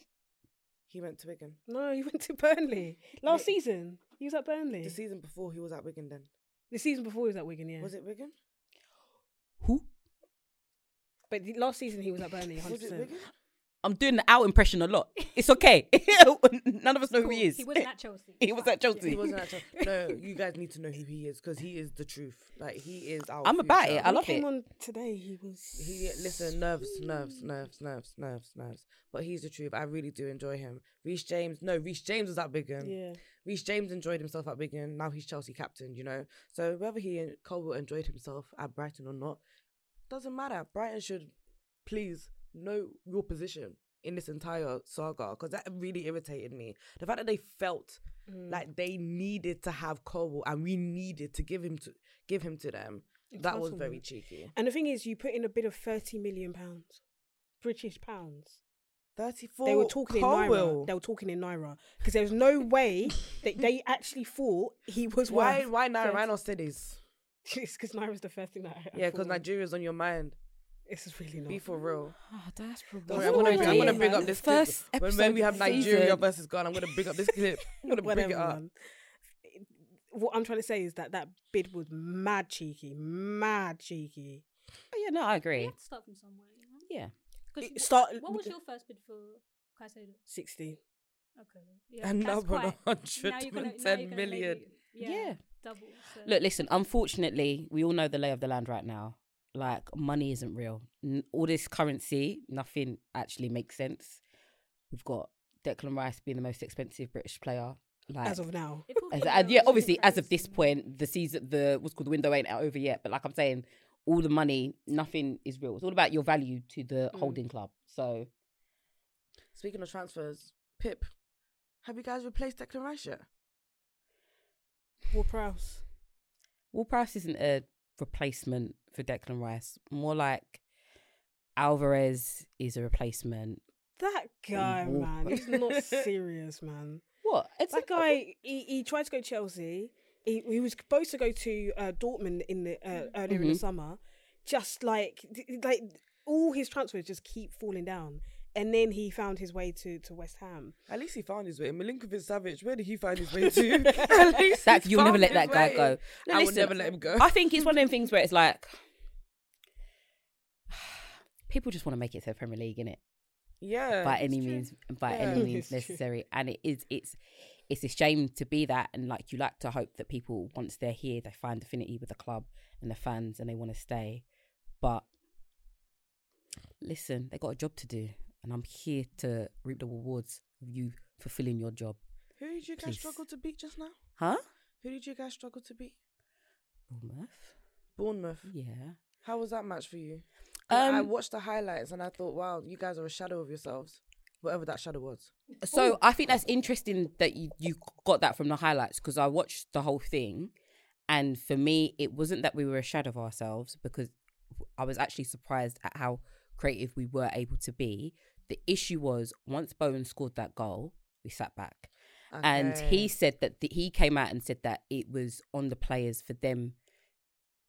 He went to Wigan. No, he went to Burnley last season. He was at Burnley. The season before he was at Wigan. Then The season before he was at Wigan, yeah. was it Wigan? Who? But the- last season he was at Burnley, hundred Was it. Wigan? I'm doing the out impression a lot. It's okay. None of us know who he is. He wasn't at Chelsea. He was at Chelsea. He wasn't at Chelsea. No, you guys need to know who he is because he is the truth. Like he is our. I'm about future. it. I love he came it. on today. He was. He listen, nerves, nerves, nerves, nerves, nerves, nerves. But he's the truth. I really do enjoy him. Reece James, no, Reece James was at Wigan. Yeah. Reece James enjoyed himself at Wigan. Now he's Chelsea captain. You know, so whether he and Colwill enjoyed himself at Brighton or not, doesn't matter. Brighton should please know your position in this entire saga because that really irritated me. The fact that they felt Mm. like they needed to have Colwill and we needed to give him to give him to them. That was very cheeky. And the thing is, you put in a bid of thirty million pounds, British pounds. Thirty-four. They were talking in naira. They were talking in naira because there was no way that they actually thought he was Why? Why Naira? 30 Why not cities? it's because naira's the first thing that. I Yeah, because. Nigeria's on your mind. This is really not. Be for real. Ah, oh, diaspora Don't I'm gonna, bring, I'm gonna bring up this First clip. When, episode when we have of the Nigeria season. versus Ghana, I'm gonna bring up this clip. I'm gonna bring it up. man. What I'm trying to say is that that bid was mad cheeky, mad cheeky. Oh, yeah, no, I You agree. have to start from somewhere. You know? Yeah. 'Cause It start- What was your first bid for Caicedo? Sixty. Okay. Yeah, And that's now we're on quite- 110 now you're gonna- now you're gonna million. maybe- Yeah. Yeah. Double. So. Look, listen, unfortunately, we all know the lay of the land right now. Like, money isn't real. N- all this currency, nothing actually makes sense. We've got Declan Rice being the most expensive British player. Like, As of now, It feels as, and yeah, obviously, as of this point, the season, the what's called the window ain't over yet. But like I'm saying, all the money, nothing is real. It's all about your value to the Mm. holding club. So Speaking of transfers, Pip, have you guys replaced Declan Rice yet? Ward Prowse. Will Price isn't a replacement for Declan Rice. More like Alvarez is a replacement. That guy, man, he's not serious, man. What? It's That guy, he, he tried to go Chelsea. He, he was supposed to go to uh, Dortmund in the uh, earlier in the Mhm. summer. Just like like all his transfers just keep falling down, and then he found his way to, to West Ham. At least he found his way. Milinkovic-Savic, where did he find his way to? At least that you'll never let that guy way. go. No, I will listen, never let him go. I think it's one of them things where it's like people just want to make it to the Premier League, innit? Yeah. by it's any true. means by Yeah. any means It's true. necessary and it is it's it's a shame to be that and like you like to hope that people once they're here they find affinity with the club and the fans and they want to stay but listen they got a job to do and i'm here to reap the rewards of you fulfilling your job Who did you guys Please. struggle to beat just now? huh Who did you guys struggle to beat? Bournemouth? Bournemouth. yeah How was that match for you? 'Cause I Um, watched the highlights and I thought, wow, you guys are a shadow of yourselves. Whatever that shadow was. So I think that's interesting that you, you got that from the highlights because I watched the whole thing, and for me, it wasn't that we were a shadow of ourselves because I was actually surprised at how creative we were able to be. The issue was once Bowen scored that goal, we sat back, and he said that the, he came out and said that it was on the players for them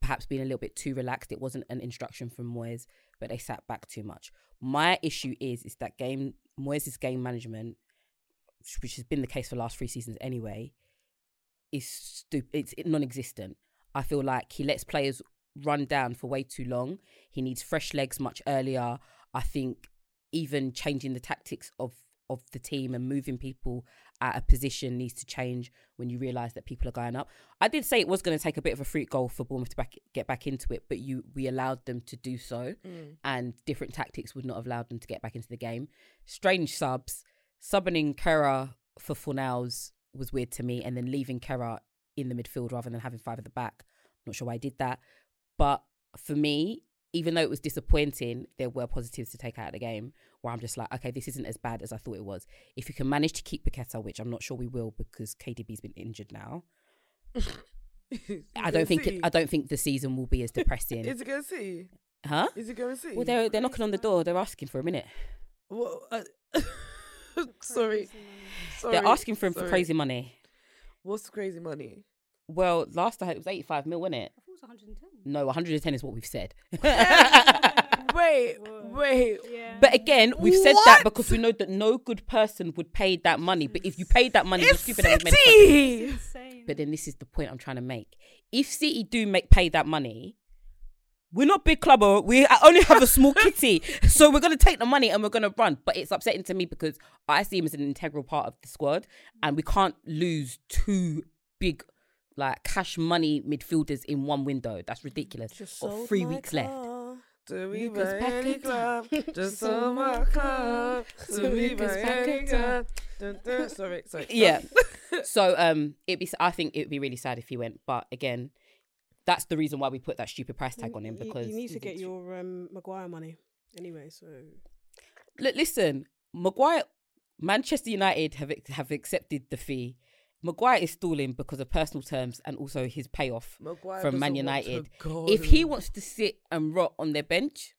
perhaps being a little bit too relaxed. It wasn't an instruction from Moyes, but they sat back too much. My issue is is that game Moyes' game management, which- which has been the case for the last three seasons anyway, is stupid. It's non-existent. I feel like he lets players run down for way too long. He needs fresh legs much earlier. I think even changing the tactics of of the team and moving people at a position needs to change when you realise that people are going up. I did say it was going to take a bit of a freak goal for Bournemouth to back, get back into it, but you we allowed them to do so, mm. and different tactics would not have allowed them to get back into the game. Strange subs, subbing in Kehrer for Fornals was weird to me, and then leaving Kehrer in the midfield rather than having five at the back. Not sure why I did that, but for me, even though it was disappointing, there were positives to take out of the game where I'm just like, okay, this isn't as bad as I thought it was. If you can manage to keep Paqueta, which I'm not sure we will because KDB's been injured now, I don't think it, I don't think the season will be as depressing. Is it going to see? huh? Is it going to see? Well, they're they're knocking on the door. They're asking for a minute. Well, uh, sorry. sorry. They're asking for him for crazy money. What's crazy money? Well, last I heard it was 85 mil, wasn't it? I thought it was 110. No, 110 is what we've said. wait, wait. Yeah. But again, we've said that because we know that no good person would pay that money. But if you paid that money, you're stupid. and we've made a project. City. insane. But then this is the point I'm trying to make. If City do make pay that money, we're not big club. or We only have a small kitty, so we're gonna take the money and we're gonna run. But it's upsetting to me because I see him as an integral part of the squad, and we can't lose two big. Like cash money midfielders in one window. That's ridiculous. Just Got three weeks left. To be Lucas by any club, just so my club. To be by any club. Dun, dun. Sorry, sorry. Yeah. so um, it'd be. I think it'd be really sad if he went. But again, that's the reason why we put that stupid price tag on him because you need to get your um, Maguire money anyway. So Look, listen, Maguire, Manchester United have have accepted the fee. Maguire is stalling because of personal terms and also his payoff Maguire from Man doesn't want to United. If he wants to sit and rot on their bench,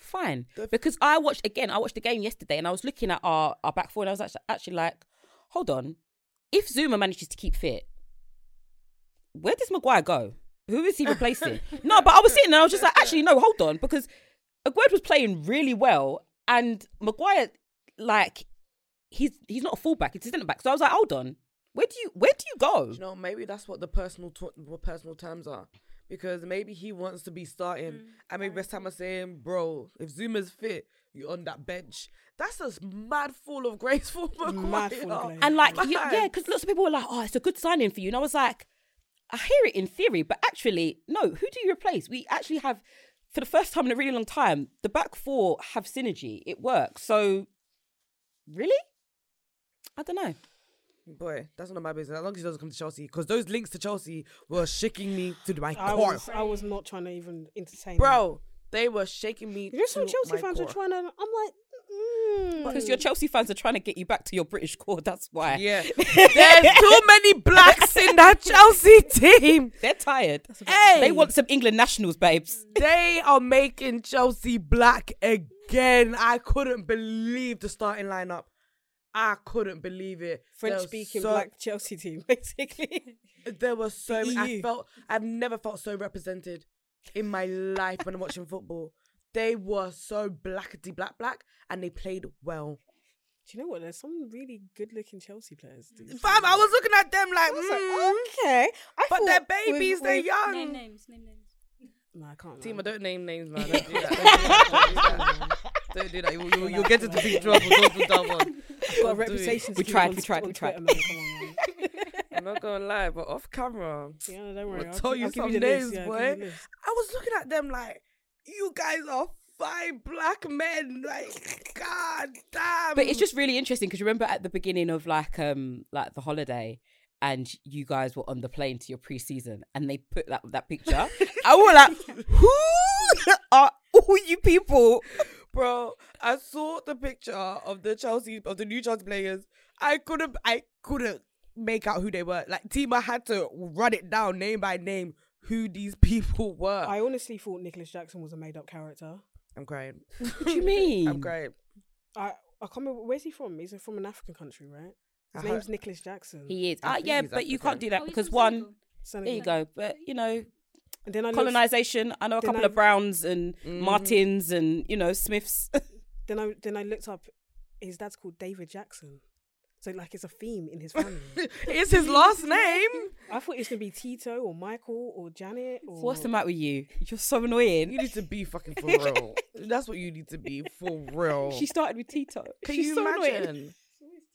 fine. Because I watched again, I watched the game yesterday and I was looking at our, our back four and I was actually, actually like, hold on. If Zouma manages to keep fit, where does Maguire go? Who is he replacing? no, but I was sitting there, I was just like, actually, no, hold on, because Aguerd was playing really well, and Maguire, like, he's he's not a fullback, he's a centre back. So I was like, hold on, where do you where do you go? you know, maybe that's what the personal t- what personal terms are. Because maybe he wants to be starting, Mm, and maybe West Ham are saying, "Bro, if Zouma's fit, you're on that bench." That's a mad fall of grace for Maguire. Mad fall of grace. And like, y- Mad. yeah, because lots of people were like, oh, it's a good signing for you, and I was like, I hear it in theory, but actually, no. Who do you replace? We actually have, for the first time in a really long time, the back four have synergy. It works. So, really, I don't know. Boy, that's none of my business. As long as he doesn't come to Chelsea, because those links to Chelsea were shaking me to my I core, was I was not trying to even entertain. that. bro. They were shaking me. you know some to Chelsea my fans are core. trying to. I'm like, mm. Because your Chelsea fans are trying to get you back to your British core. That's why. Yeah, there's too many blacks in that Chelsea team. They're tired. Hey, They want some England nationals, babes. They are making Chelsea black again. I couldn't believe the starting lineup. I couldn't believe it. French speaking so- black Chelsea team, basically. There was so. The I felt. I've never felt so represented in my life when I'm watching football. They were so blackety black black, and they played well. Do you know what? There's some really good looking Chelsea players. dude. Fam, I was looking at them like, I was like, mm, okay. I but they're thought with- babies. they're with- young. Name names. Name names. No, I can't. Team, lie. don't name names, man. Don't do that. Don't do that. Don't do that. Don't do that. You, you, you'll get into big trouble. Don't do that one. I've got a Don't do it. reputation. We tried, we tried, we tried. Twitter, man. Come on, man. I'm not gonna lie, but off camera, Yeah, don't worry. I'll I'll tell you I'll give some the names, yeah, boy. you. I was looking at them like, you guys are five black men. Like, god damn. But it's just really interesting because remember at the beginning of like um like the holiday and you guys were on the plane to your preseason and they put that that picture. I was like, who are all you people? Bro. I saw the picture of the Chelsea of the new Chelsea players. I couldn't. I couldn't make out who they were. Like Teema had to run it down name by name who these people were. I honestly thought Nicolas Jackson was a made up character. I'm crying. What do you mean? I'm crying. I I can't remember where's he from. He's from an African country, right? His I name's Nicolas Jackson. He is. I Uh, yeah, he's but you can't do that Oh, because one, Senegal. Senegal. there you go. But you know, And then I looked, colonization. I know a couple I- of Browns and Mhm. Martins and you know Smiths. then I then I looked up. His dad's called David Jackson. So like it's a theme in his family. it's his last name. I thought it was gonna be Tito or Michael or Janet. Or... What's the matter with you? You're so annoying. You need to be fucking for real. That's what you need to be for real. She started with Tito. Can She's you so annoying.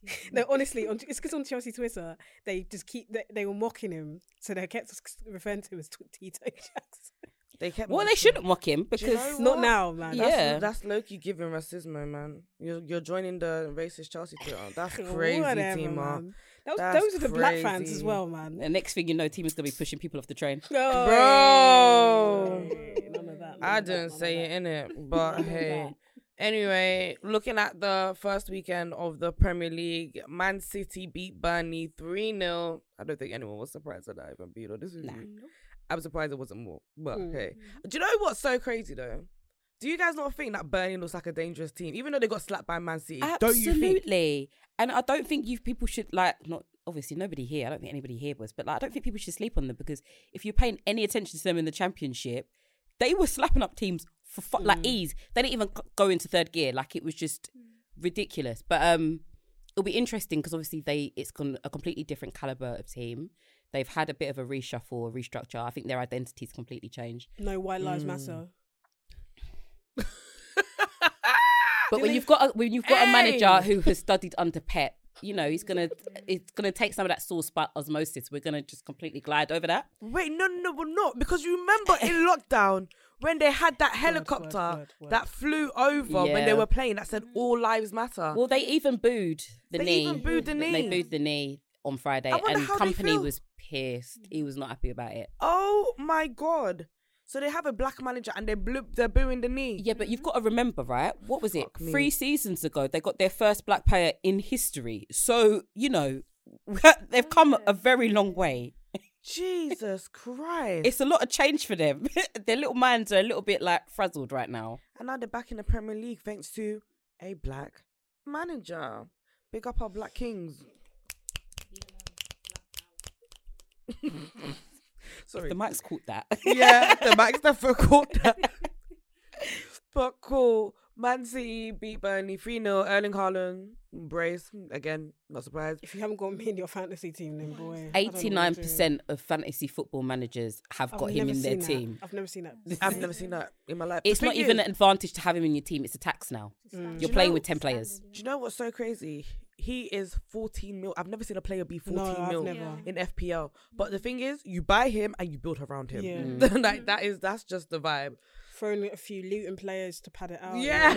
Imagine? No, honestly, on, it's because on Chelsea Twitter they just keep they, they were mocking him, so they kept referring to him as Tito Jackson. They kept. Well, they shouldn't him. mock him Do you because know Not now, man. Yeah. That's, that's Loki giving racism, man. You're you're joining the racist Chelsea Twitter. That's crazy, Whatever, Teema. man. That was, those are the black fans as well, man. the next thing you know, team is gonna be pushing people off the train. Bro. Hey, none of that. none I didn't say of it in it, but hey. Anyway, looking at the first weekend of the Premier League, Man City beat Burnley 3 0. I don't think anyone was surprised at that, if I'm being honest with you. I'm surprised it wasn't more. But Mm. hey. Do you know what's so crazy though? Do you guys not think that Burnley looks like a dangerous team, even though they got slapped by Man City? Don't you think? Absolutely. And I don't think you people should like not obviously nobody here. I don't think anybody here was, but like I don't think people should sleep on them because if you're paying any attention to them in the championship, they were slapping up teams for fu- like ease. They didn't even go into third gear. Like it was just ridiculous. But um, it'll be interesting because obviously they it's gone a completely different caliber of team. They've had a bit of a reshuffle, a restructure. I think their identity's completely changed. No white lives matter. But when you've got a, when you've got a manager who has studied under Pep, you know he's gonna it's gonna take some of that sauce by osmosis. We're gonna just completely glide over that. Wait, no, no, no, we're not. Because you remember in lockdown when they had that helicopter word, word. that flew over when they were playing that said all lives matter. Well, they even booed the They knee. even booed the knee. They booed the knee on Friday, and how they Kompany feel. was pissed. He was not happy about it. oh my god. So they have a black manager and they blew, they're booing the knee. Yeah, but you've got to remember, right? What was it? Me. Three seasons ago, they got their first black player in history. So you know, they've come a very long way. Jesus Christ. It's a lot of change for them. their little minds are a little bit like frazzled right now. and now they're back in the Premier League thanks to a black manager. Big up our black kings. Sorry. The mic's caught that. yeah, the Max definitely caught that. but cool. Man City beat Burnley 3 0. Erling Haaland, brace. Again, not surprised. If you haven't got me in your fantasy team, then boy. I don't know what Eighty you're nine doing. percent of fantasy football managers have I've got him in their that. team. I've never seen that. I've never seen that in my life. It's not even an advantage to have him in your team. It's a tax now. Mm. You're you playing know- with ten players. Do you know what's so crazy? He is 14 mil. I've never seen a player be 14 No, mil never. in FPL. But the thing is, you buy him and you build around him. Yeah. like that is that's just the vibe. Throwing a few Luton players to pad it out. Yeah.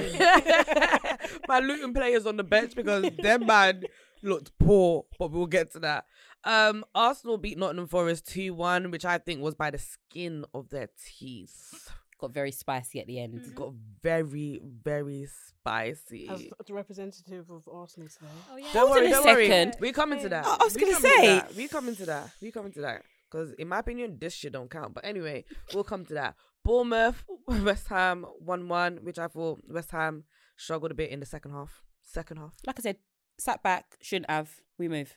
My Luton players on the bench because their man looked poor, but we'll get to that. Um, Arsenal beat Nottingham Forest 2 1, which I think was by the skin of their teeth. Got very spicy at the end. Got very, very spicy. As the representative of Arsenal today. Oh yeah. Don't Hold worry, on a don't worry. second. We come into that. I- I was We gonna say. that. we come into that. We come into that. Because in my opinion, this shit don't count. But anyway, we'll come to that. Bournemouth, West Ham, one one, which I thought West Ham struggled a bit in the second half. Second half. Like I said, sat back, shouldn't have. We move.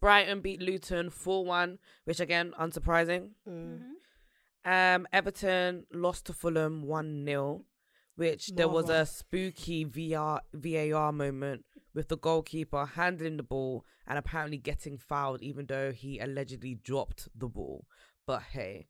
Brighton beat Luton four one, which again unsurprising. Mm. Um, Everton lost to Fulham one 0 which there was a spooky VR VAR moment with the goalkeeper handling the ball and apparently getting fouled, even though he allegedly dropped the ball. But hey,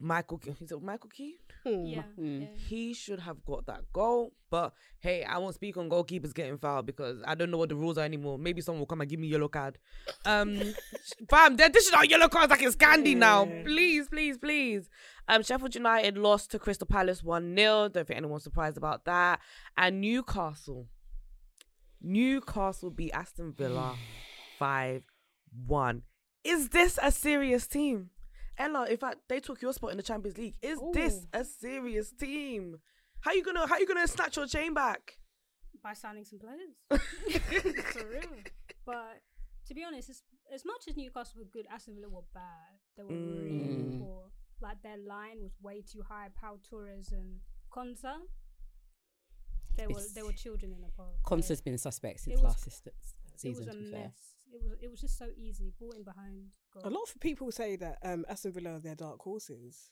Michael, is it Michael Keane? Yeah. Mm. yeah. He should have got that goal. But hey, I won't speak on goalkeepers getting fouled because I don't know what the rules are anymore. Maybe someone will come and give me a yellow card. Um, fam, they're dishing out yellow cards like it's candy now. Please, please, please. Um, Sheffield United lost to Crystal Palace 1 0. Don't think anyone's surprised about that. And Newcastle. Newcastle beat Aston Villa 5 1. Is this a serious team? Ella, in fact, they took your spot in the Champions League. Is this a serious team? How you gonna how you gonna snatch your chain back? By signing some players. For real. But to be honest, as, as much as Newcastle were good, Aston Villa were bad. They were really Mm. poor. Like their line was way too high. Pau Torres and Konsa. They were It's- they were children in a park. Konsa's been suspect since was- last sis- It season. was to a be fair. It was it was just so easy. Ball in behind. Goal. A lot of people say that um, Aston Villa are their dark horses.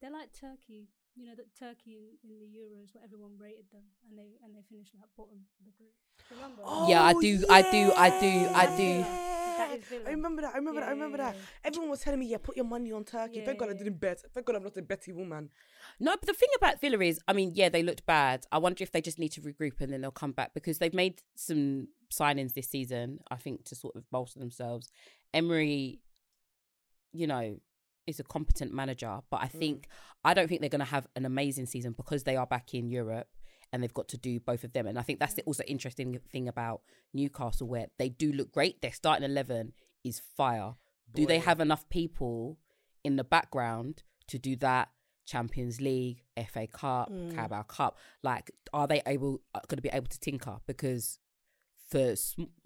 They're like Turkey. You know that Turkey in, in the Euros where everyone rated them and they and they finished like bottom of the group. Remember? Yeah, oh, I do- I do- I do- I do. That is Villa. I remember that. I remember that. I remember yeah, that. yeah. Everyone was telling me, yeah, put your money on Turkey. Yeah, Thank God I didn't bet. Thank God I'm not a betty woman. No, but the thing about Villa is, I mean, yeah, they looked bad. I wonder if they just need to regroup and then they'll come back because they've made some signings this season, I think, to sort of bolster themselves. Emery, you know, is a competent manager, but I think, mm. I don't think they're going to have an amazing season because they are back in Europe and they've got to do both of them. And I think that's the mm. also interesting thing about Newcastle where they do look great. Their starting 11 is fire. Do they have enough people in the background to do that? Champions League, FA Cup, mm. Carabao Cup. Like, are they able uh, going to be able to tinker? Because for,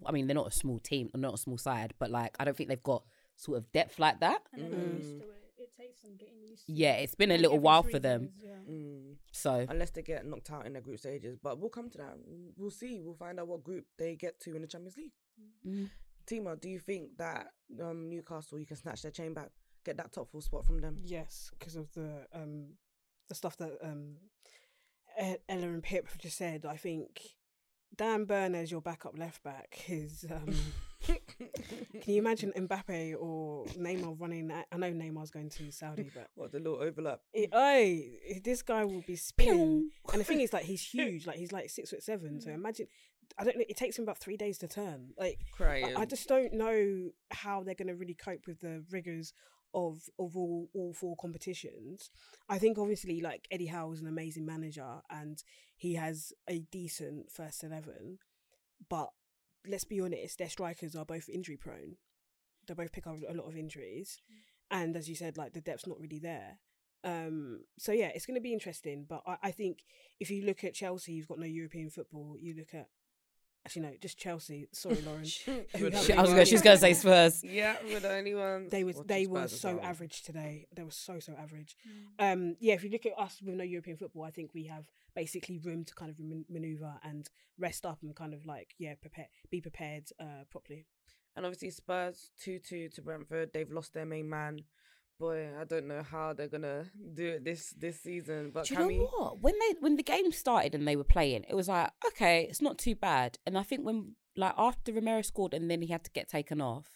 I mean, they're not a small team, not a small side, but like, I don't think they've got sort of depth like that. and they're not used to it. It takes them getting used to Yeah, it. it's been a little while for them. years, yeah. Mm. So Unless they get knocked out in the group stages. But we'll come to that. We'll see. We'll find out what group they get to in the Champions League. Mm. Teema, do you think that um, Newcastle, you can snatch their chain back, get that top four spot from them? Yes, because of the um, the stuff that um Ella and Pip have just said, I think Dan Burner as your backup left back is. Um, can you imagine Mbappe or Neymar running? At, I know Neymar's going to Saudi, but What the little overlap? it, oi, this guy will be spinning. and the thing is, like, he's huge. Like, he's like six foot seven. So mm. imagine, I don't know. It takes him about three days to turn. Like, I, I just don't know how they're going to really cope with the rigors of of all all four competitions. I think obviously, like Eddie Howe is an amazing manager and he has a decent first eleven, but let's be honest, their strikers are both injury prone. They both pick up a lot of injuries, and as you said, like the depth's not really there. Um, so yeah, it's going to be interesting. But I, I think if you look at Chelsea, you've got no European football. You look at actually no, just Chelsea. Sorry, Lauren. who have She- I was gonna, running- gonna say Spurs. Yeah, we're the only ones. They was Well, they Spurs were as so well. average today. They were so so average. Um, yeah, if you look at us with no European football, I think we have basically room to kind of man- maneuver and rest up and kind of like yeah, prepare, be prepared uh, properly. And obviously Spurs two two to Brentford. They've lost their main man. Boy, I don't know how they're gonna do it this this season. But Do you can we? know what? When they when the game started and they were playing, it was like okay, it's not too bad. And I think when like after Romero scored and then he had to get taken off,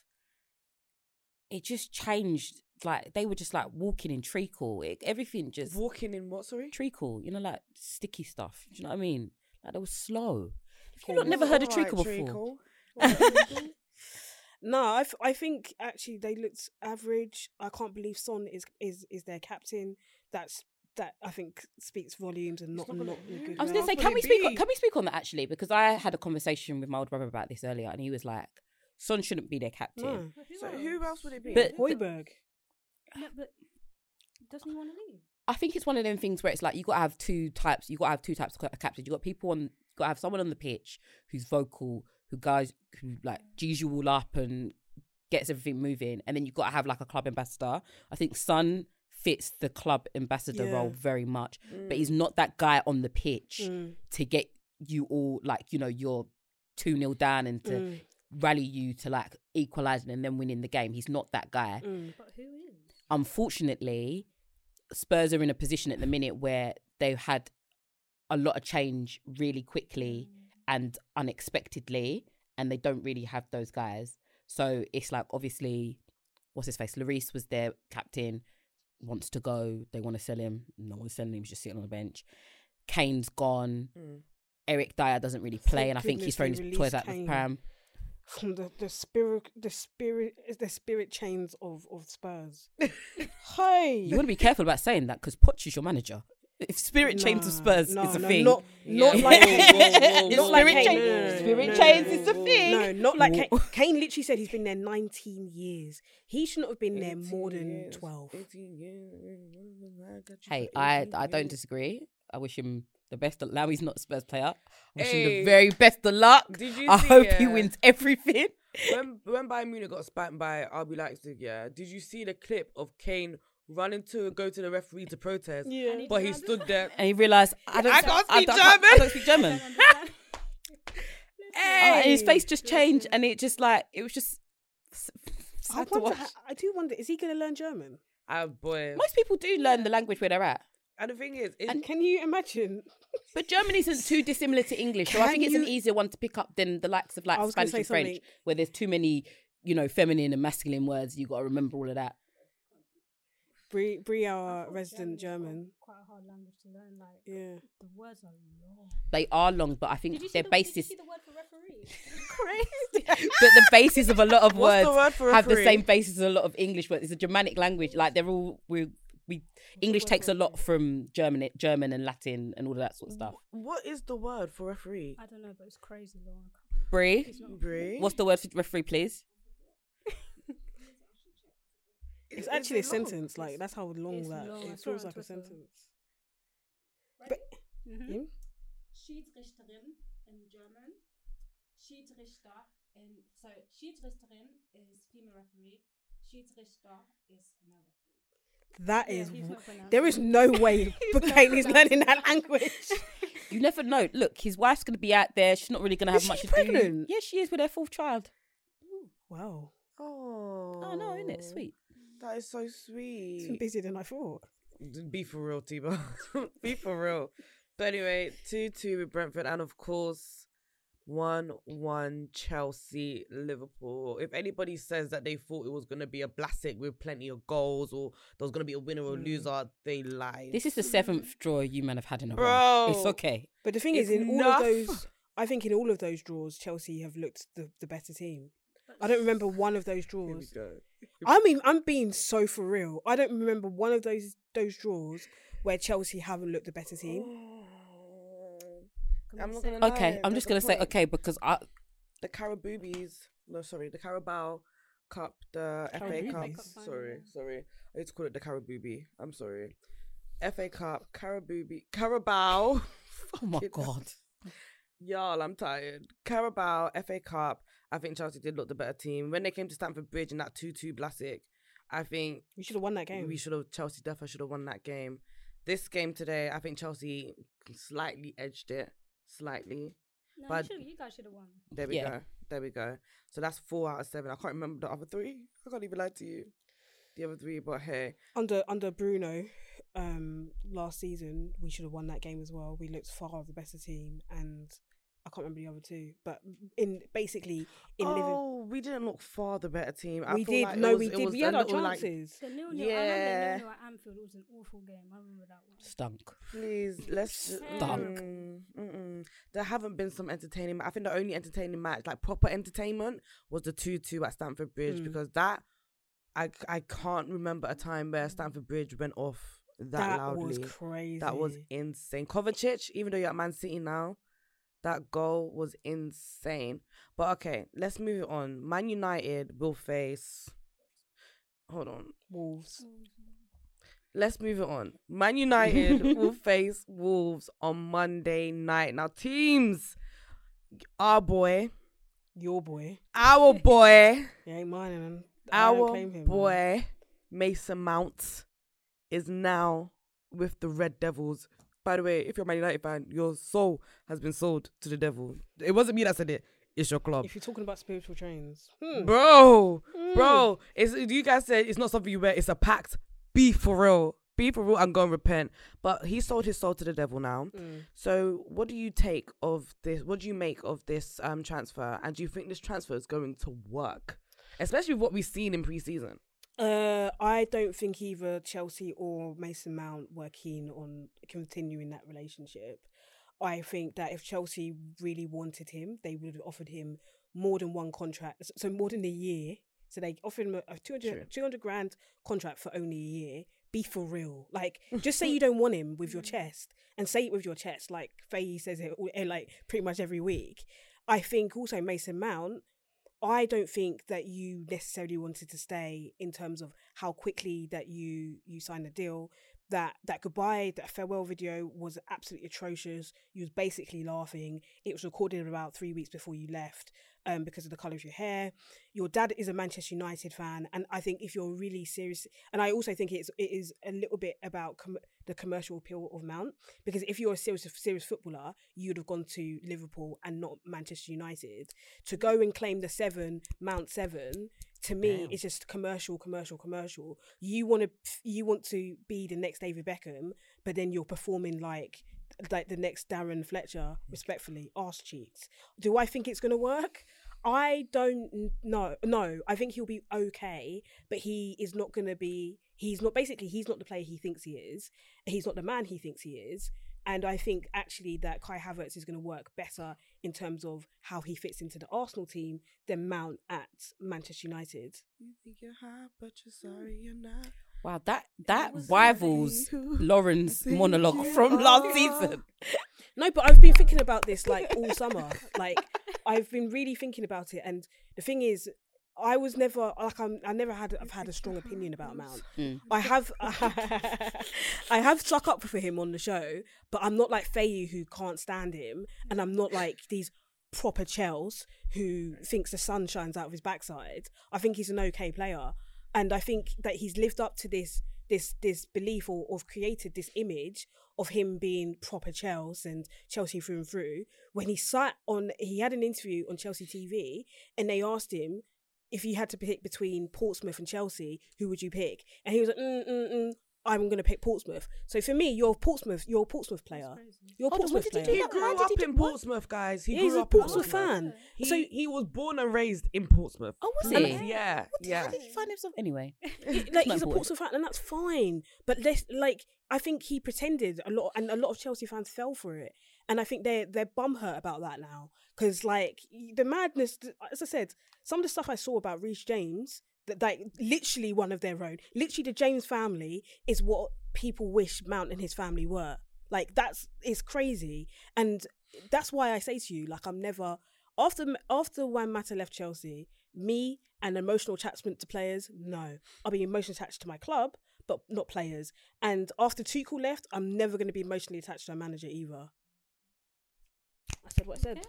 it just changed. Like they were just like walking in treacle. It, everything just Walking in what? Sorry. treacle. You know, like sticky stuff. Do you know what I mean? Like they were slow. Have you not never heard of treacle before? treacle. No, I, f- I think actually they looked average. I can't believe Son is is is their captain. That's that I think speaks volumes and not not not, gonna- in a good I was gonna say, can we it speak? On, can we speak on that actually? Because I had a conversation with my old brother about this earlier, and he was like, "Son shouldn't be their captain." No. So who else would it be? But- Højbjerg. Yeah, but doesn't he want to leave? I think it's one of them things where it's like you got to have two types. You got to have two types of ca- captains. You got people on. Got to have someone on the pitch who's vocal, who guys who like G's you all up and gets everything moving, and then you've got to have like a club ambassador. I think Son fits the club ambassador Yeah. role very much, but he's not that guy on the pitch Mm. to get you all like you know you're two 0 down and to Mm. rally you to like equalising and then winning the game. He's not that guy Mm. But who is? unfortunately, Spurs are in a position at the minute where they've had a lot of change really quickly and unexpectedly, and they don't really have those guys. So it's like obviously, what's his face? Lloris was their captain, wants to go. They want to sell him. No one's selling him. He's just sitting on the bench. Kane's gone. Mm. Eric Dier doesn't really play, Thank and I think he's thrown his toys out Kane. pram. from the, the spirit the spirit the spirit chains of of Spurs. Hey, You want to be careful about saying that because Poch is your manager. If Spirit Chains of Spurs no, is a no, thing, Not not Yeah. like Whoa, whoa, whoa, not whoa, like Spirit Kane. Chains- No, no, no, Spirit no, Chains is a thing. No, not like Kane. Kane literally said he's been there 19 years. He shouldn't have been there more than years, 12. 18 years, I got you Hey, I I don't disagree. I wish him the best. of- Now he's not a Spurs player. I wish him the very best of luck. Did you I see, hope he uh, wins everything. when when Bayern Munich got spanked by RB Leipzig, yeah, did you see the clip of Kane running to go to the referee to protest? Yeah. But he stood there. And he realised I don't. I can't speak I, can't- I German. don't speak German. Uh, and his face just changed, and it just like it was just sad to wonder, watch. I do wonder, is he going to learn German? Ah, boy. Most people do learn the language where they're at. And the thing is, it, And can you imagine? But German isn't too dissimilar to English, so I think Can it's an easier one to pick up than the likes of like I was gonna Spanish say and French, something. where there's too many, you know, feminine and masculine words. You got to remember all of that. Brie, Brie our resident German. Quite a hard language to learn. Like Yeah. the words are long. They are long, but I think Did you their the, Did you basis, see the word for referee? Crazy. but the basis of a lot of What's words the word have the same basis as a lot of English words. It's a Germanic language. Like they're all we we English takes a lot from German, German and Latin and all of that sort of mm. stuff. what is the word for referee? I don't know, but it's crazy long. Brie, Brie? what's the word for referee, please? It's Is actually a it long? sentence. Like, that's how long It's that long. It feels on like a Twitter. sentence. Mm-hmm. Yeah? Schiedsrichterin in German. Schiedsrichter in so Schiedsrichterin is female referee. Schiedsrichter is male referee. That Yeah, is. he's w- there is no way Kane is learning that language. You never know. Look, his wife's going to be out there. She's not really going to have Is much she to do. pregnant? Yeah, she is with her fourth child. Wow. Oh, Oh no, isn't it sweet? That is so It's been sweet. busier than I thought. Be for real, Teema. Be for real. But anyway, 2 2 with Brentford, and of course, 1 1 Chelsea Liverpool. If anybody says that they thought it was going to be a Blasic with plenty of goals or there was going to be a winner or mm. loser, they lied. This is the seventh draw you men have had in a row. It's okay. But the thing is, It's in all of those, I think in all of those draws, Chelsea have looked the, the better team. I don't remember one of those Here we draws. Go. I mean, I'm being so for real. I don't remember one of those those draws where Chelsea haven't looked the better team. I'm not going to lie. Okay, I'm just gonna say point. okay because I the Caraboobies. No, sorry, the Carabao Cup, the FA Cup. Cup. Sorry, sorry. I need to call it the Carabooby. I'm sorry. FA Cup, Carabooby, Carabao. oh my god. Y'all, I'm tired. Carabao, FA Cup. I think Chelsea did look the better team. When they came to Stamford Bridge in that 2 2 Blasic, I think We should have won that game. we should have, Chelsea definitely should have won that game. This game today, I think Chelsea slightly edged it. Slightly. No, But- you, you guys should have won. There we Yeah. go. There we go. So that's four out of seven. I can't remember the other three. I can't even lie to you. The other three, but hey, under under Bruno, um, last season we should have won that game as well. We looked far the better team, and I can't remember the other two. But in basically in Liverpool, oh, we didn't look far the better team. I we did. like no, was- we did. We had our little, like, chances. The nil nil. I Yeah. remember nil nil at Anfield. It was an awful game. I remember that one. Stunk. Please, let's. Stunk. Mm, mm-mm. There haven't been some entertaining. I think the only entertaining match, like proper entertainment, was the two-two at Stamford Bridge Mm. because that, I I can't remember a time where Stamford Bridge went off that, That loudly. That was crazy. That was insane. Kovacic, even though you're at Man City now, that goal was insane. But okay, let's move it on. Man United will face. Hold on. Wolves. Let's move it on. Man United will face Wolves on Monday night. Now, teams, our boy, Your boy. our boy, He ain't mine, and our him. man. boy, Mason Mount, is now with the Red Devils. By the way, if you're a Man United fan, your soul has been sold to the devil. It wasn't me that said it. It's your club. If you're talking about spiritual trains, hmm. Bro, Mm. bro, it's you guys said it's not something you wear, it's a pact. Be for real. Be for real and go and repent. But he sold his soul to the devil now. Mm. So what do you take of this? What do you make of this um transfer? And do you think this transfer is going to work? Especially with what we've seen in preseason. Uh, I don't think either Chelsea or Mason Mount were keen on continuing that relationship. I think that if Chelsea really wanted him, they would have offered him more than one contract, so more than a year. So they offered him a, a 200, 200 grand contract for only a year. Be for real. Like, just say you don't want him with your chest and say it with your chest, like Faye says it eh, like pretty much every week. I think also Mason Mount, I don't think that you necessarily wanted to stay in terms of how quickly that you you signed the deal. That that goodbye, that farewell video was absolutely atrocious. You was basically laughing. It was recorded about three weeks before you left, um, because of the colour of your hair. Your dad is a Manchester United fan, and I think if you're really serious, and I also think it's it is a little bit about com- the commercial appeal of Mount, because if you're a serious serious footballer, you'd have gone to Liverpool and not Manchester United. To go and claim the seven Mount Seven to me Damn. it's just commercial, commercial, commercial. You want to you want to be the next David Beckham, but then you're performing like like the next Darren Fletcher, respectfully, arse cheeks. Do I think it's gonna work? I don't know. No, I think he'll be okay, but he is not gonna be. He's not basically. He's not the player he thinks he is. He's not the man he thinks he is. And I think actually that Kai Havertz is going to work better in terms of how he fits into the Arsenal team than Mount at Manchester United. You think you're hot, but you're mm. sorry you're not. Wow, that that rivals something Lauren's monologue from last are. season. No, but I've been thinking about this like all summer. Like I've been really thinking about it, and the thing is, I was never like I'm. I never had. I've had a strong opinion about Mount. Mm. I have. I have stuck up for him on the show, but I'm not like Fayu who can't stand him, and I'm not like these proper Chels who thinks the sun shines out of his backside. I think he's an okay player, and I think that he's lived up to this this this belief or, or created this image of him being proper Chelsea and Chelsea through and through. When he sat on, he had an interview on Chelsea TV, and they asked him if you had to pick between Portsmouth and Chelsea, who would you pick? And he was like, mm, mm, mm, I'm going to pick Portsmouth. So for me, you're Portsmouth. You're a Portsmouth player. You're a Hold on, when Portsmouth did he player. do He grew Why up he in? Portsmouth, guys. He Yeah, grew he's a up in Portsmouth fan. He, So- he was born and raised in Portsmouth. Oh, was he? Yeah, yeah. How did he find himself anyway? like he's a. Portsmouth fan, and that's fine. But this, like, I think he pretended a lot, and a lot of Chelsea fans fell for it. And I think they're they're bum hurt about that now because, like, the madness. As I said, some of the stuff I saw about Reece James, that like literally one of their own, literally the James family is what people wish Mount and his family were. Like that's it's crazy, and that's why I say to you, like, I'm never after after Juan Mata left Chelsea, me an emotional attachment to players, no. I'll be emotionally attached to my club, but not players. And after Tuchel left, I'm never going to be emotionally attached to a manager either. Said what I said.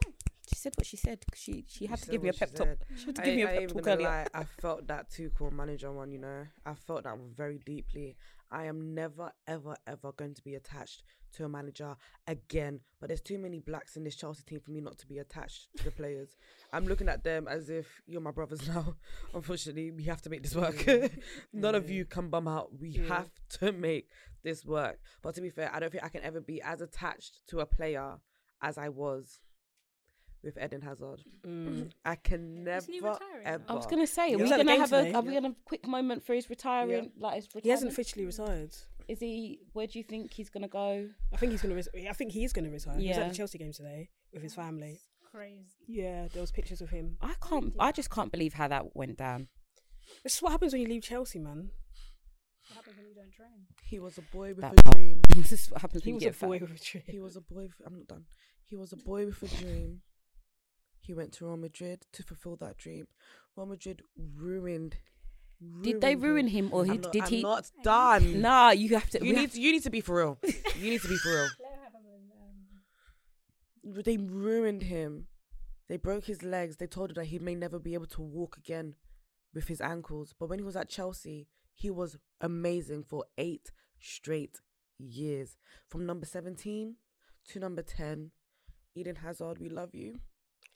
She said what she said. She she had She to give me a pep talk. She had to I, give me a pep talk earlier. lie, I felt that too cool manager one, you know. I felt that very deeply. I am never, ever, ever going to be attached to a manager again. But there's too many blacks in this Chelsea team for me not to be attached to the players. I'm looking at them as if you're my brothers now. Unfortunately, we have to make this work. Mm. None of mm. you can bum out. We Yeah. have to make this work. But to be fair, I don't think I can ever be as attached to a player as I was with Eden Hazard. Mm. I can never Isn't he retiring ever. I was gonna say, He are we at gonna have today. a are we gonna have a quick moment for his retiring? Like his retirement? He hasn't officially retired. Is he? Where do you think he's gonna go? I think he's going to. Res- I think he is going to retire. He was at Yeah. the Chelsea game today with his family. Crazy. Yeah, there was pictures of him. I can't. I just can't believe how that went down. This is what happens when you leave Chelsea, man. What happens when you don't train? He was a boy with That a part. dream. this is what happens He when was you a get fat. boy with a dream. He was a boy. With, I'm not done. He was a boy with a dream. He went to Real Madrid to fulfill that dream. Real Madrid ruined. Did they ruin him, or he, I'm not, did I'm he? not done. Nah, you have to. You we need. have- To, you need to be for real. You need to be for real. Let her have a, um, They ruined him. They broke his legs. They told him that he may never be able to walk again with his ankles. But when he was at Chelsea, he was amazing for eight straight years. From number 17 to number 10. Eden Hazard, we love you.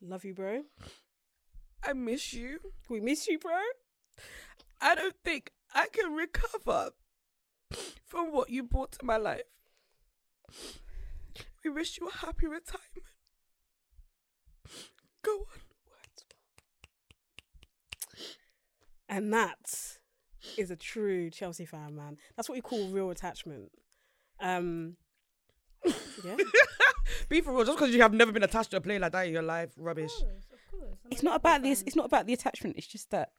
Love you, bro. I miss you. We miss you, bro. I don't think I can recover from what you brought to my life. We wish you a happy retirement. Go on. And that is a true Chelsea fan, man. That's what we call real attachment. Um, yeah. Be for real, just because you have never been attached to a player like that in your life, rubbish. of course, of course. It's not about this. It's not about the attachment. It's just that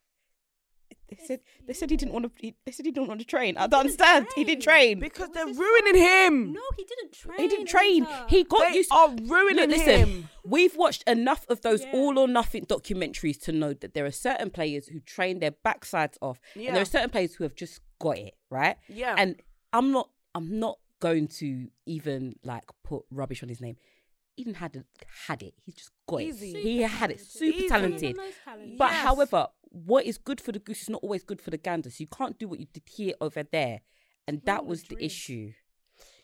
they said they said he didn't want to. They said he didn't want to train. I don't understand. He didn't train. Because they're his ruining him. No, he didn't train. He didn't train. Hunter. He got They used. are ruining Look, listen, him. we've watched enough of those Yeah. all or nothing documentaries to know that there are certain players who train their backsides off, and there Yeah. are certain players who have just got it right. Yeah. And I'm not. I'm not going to even like put rubbish on his name. Eden had had it. He just got Easy. it. He had it. Super Easy. talented. One of talented. But Yes. however, what is good for the goose is not always good for the gander. So you can't do what you did here over there, and that was the Madrid. issue.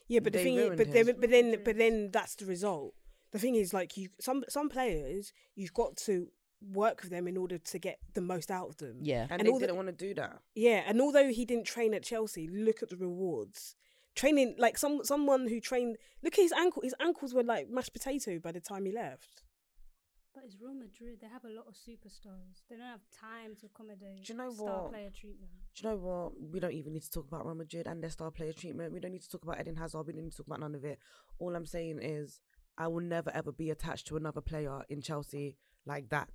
Yeah, but the They thing is, ruined but him. then, but then, but then that's the result. The thing is, like you, some some players, you've got to work with them in order to get the most out of them. Yeah. And, And they all the- didn't want to do that. Yeah, and although he didn't train at Chelsea, look at the rewards. Training like some someone who trained. Look at his ankle. His ankles were like mashed potato by the time he left. But it's Real Madrid. They have a lot of superstars. They don't have time to accommodate Do you know star what? player treatment. Do you know what? We don't even need to talk about Real Madrid and their star player treatment. We don't need to talk about Eden Hazard. We don't need to talk about none of it. All I'm saying is, I will never ever be attached to another player in Chelsea like that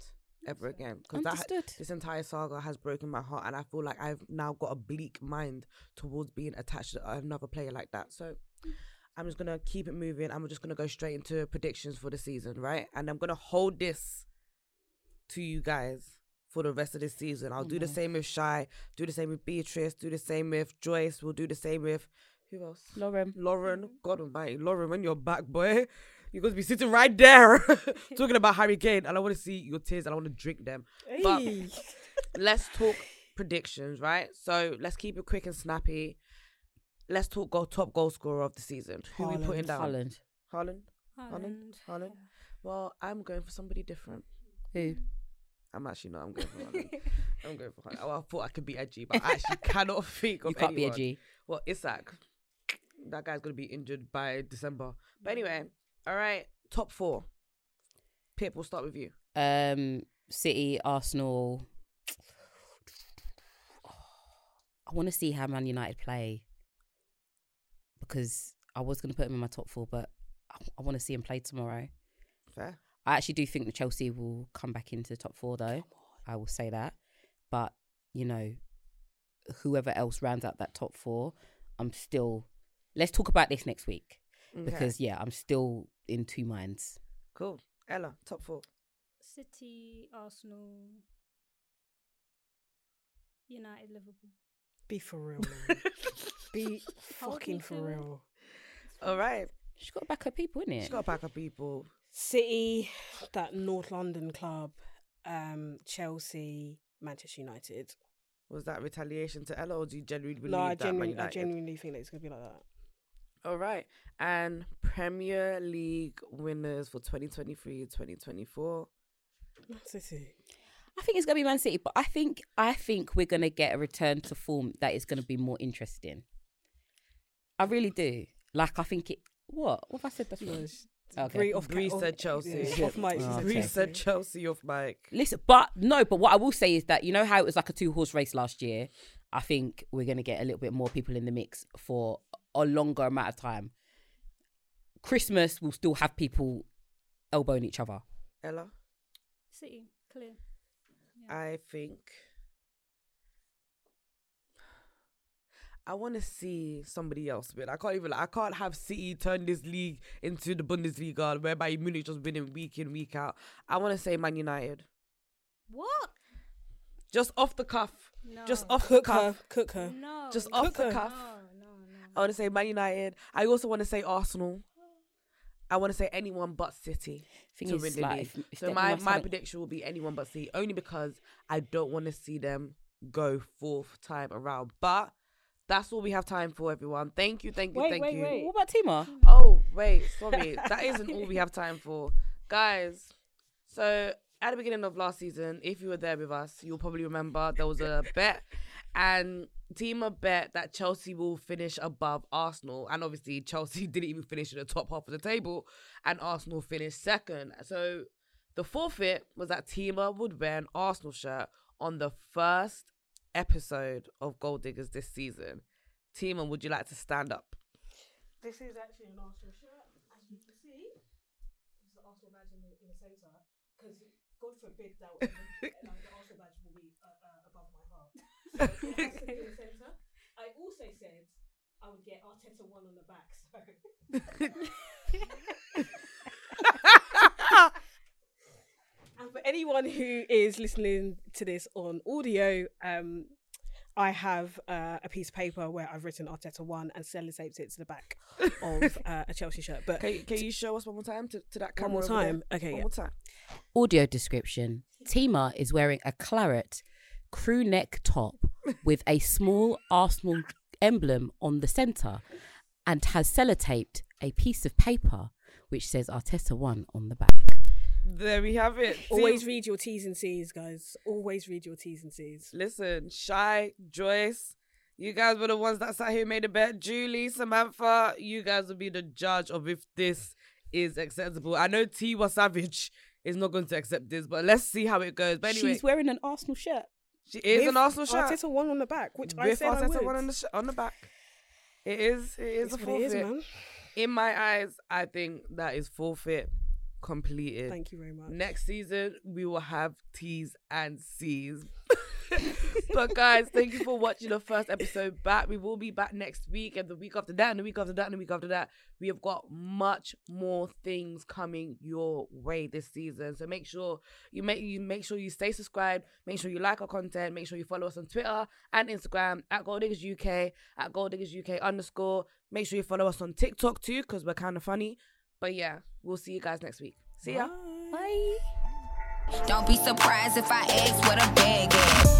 ever again. Because that Understood. this entire saga has broken my heart, and I feel like I've now got a bleak mind towards being attached to another player like that. So. Mm. I'm just gonna keep it moving. I'm just gonna go straight into predictions for the season, right? And I'm gonna hold this to you guys for the rest of this season. I'll do the same with Shy, do the same with Beatrice, do the same with Joyce. We'll do the same with who else? Lauren. Lauren. Mm-hmm. God almighty. Lauren, when you're back, boy, you're to be sitting right there talking about Harry Kane. And I want to see your tears and I want to drink them. But let's talk predictions, right? So let's keep it quick and snappy. Let's talk goal, top goal scorer of the season. Who we Haaland. putting down? Haaland. Haaland. Holland. Haaland, Haaland? Well, I'm going for somebody different. Who? I'm actually not. I'm going for Haaland. I'm going for Haaland. Oh, I thought I could be edgy, but I actually cannot think of You can't be edgy. Well, Isak, that guy's gonna be injured by December. But anyway, all right, top four. Pip, we'll start with you. Um, City, Arsenal. I want to see how Man United play because I was going to put him in my top four, but I, I want to see him play tomorrow. Fair. I actually do think that Chelsea will come back into the top four, though. I will say that. But, you know, whoever else rounds out that top four, I'm still. Let's talk about this next week Okay. because, yeah, I'm still in two minds. Cool. Ella, top four. City, Arsenal, United, Liverpool. Be for real, man. Be fucking for real. All right. She's got to back her people, innit? She's got a pack of people. City, that North London club, um, Chelsea, Manchester United. Was that retaliation to Ella, or do you genuinely believe No, I that genuinely, I genuinely think that it's gonna be like that. All right. And Premier League winners for 2023 2024. Man City. I think it's gonna be Man City, but I think I think we're gonna get a return to form that is gonna be more interesting. I really do. Like I think it. What? What have I said before? No, oh, Okay. Off, Bree off- said Chelsea. yeah, off mic, she Oh, said Bree okay. said Chelsea. Chelsea off mic. Listen, but no, but what I will say is that you know how it was like a two horse race last year. I think we're gonna get a little bit more people in the mix for a longer amount of time. Christmas will still have people elbowing each other. Ella, City, clear. I think I want to see somebody else win. I can't even. I can't have City turn this league into the Bundesliga, whereby Munich just winning week in week out. I want to say Man United, What? just off the cuff, No. just off the Cook her, cuff, cook her. No. just off Cook the her. cuff. No, no, no. I want to say Man United. I also want to say Arsenal. I want to say anyone but City Thing to is, win the like, league. if- if so my, my something- prediction will be anyone but City, only because I don't want to see them go fourth time around. But that's all we have time for, everyone. Thank you, thank you, Wait, thank wait, you. wait. What about Teema? Oh wait, sorry, that isn't all we have time for, guys. So at the beginning of last season, if you were there with us, you'll probably remember there was a bet, and Teema bet that Chelsea will finish above Arsenal, and obviously Chelsea didn't even finish in the top half of the table, and Arsenal finished second. So the forfeit was that Teema would wear an Arsenal shirt on the first episode of Goal Diggers this season. Teema, would you like to stand up? This is actually an Arsenal shirt, as you can see. It's the Arsenal badge in the, in the centre, because God forbid that would, like, the Arsenal badge will be uh, uh, above my heart. So it has to be in the centre. I also said I would get Arteta one on the back. So. and for anyone who is listening to this on audio, um, I have uh, a piece of paper where I've written Arteta one and sellotaped it to the back of uh, a Chelsea shirt. But Can, can you show us one more time to, to that One camera? more over there? time? Okay, One yeah. more time. Audio description. Teema is wearing a claret crew neck top with a small Arsenal emblem on the centre and has sellotaped a piece of paper which says Arteta 1 on the back. There we have it. always See- read your T's and C's, guys. Always read your T's and C's. Listen, Shy, Joyce, you guys were the ones that sat here and made a bet. Julie, Samantha, you guys will be the judge of if this is acceptable. I know T was Savage is not going to accept this, but let's see how it goes. But anyway, She's wearing an Arsenal shirt. she is an Arsenal shirt. Arteta one on the back, which I with said I Arteta would. one on the sh- on the back. It is. It is It's a what it is, forfeit. man. In my eyes, I think that is forfeit completed. Thank you very much. Next season, we will have T's and C's. but guys, thank you for watching the first episode back. We will be back next week and the week after that, and the week after that, and the week after that. We have got much more things coming your way this season. So make sure you make you make sure you stay subscribed. Make sure you like our content. Make sure you follow us on Twitter and Instagram at Goal Diggers UK at Goal Diggers UK underscore. Make sure you follow us on TikTok too, because we're kind of funny. But yeah, we'll see you guys next week. See ya. Bye. Don't be surprised if I ask what a bag is.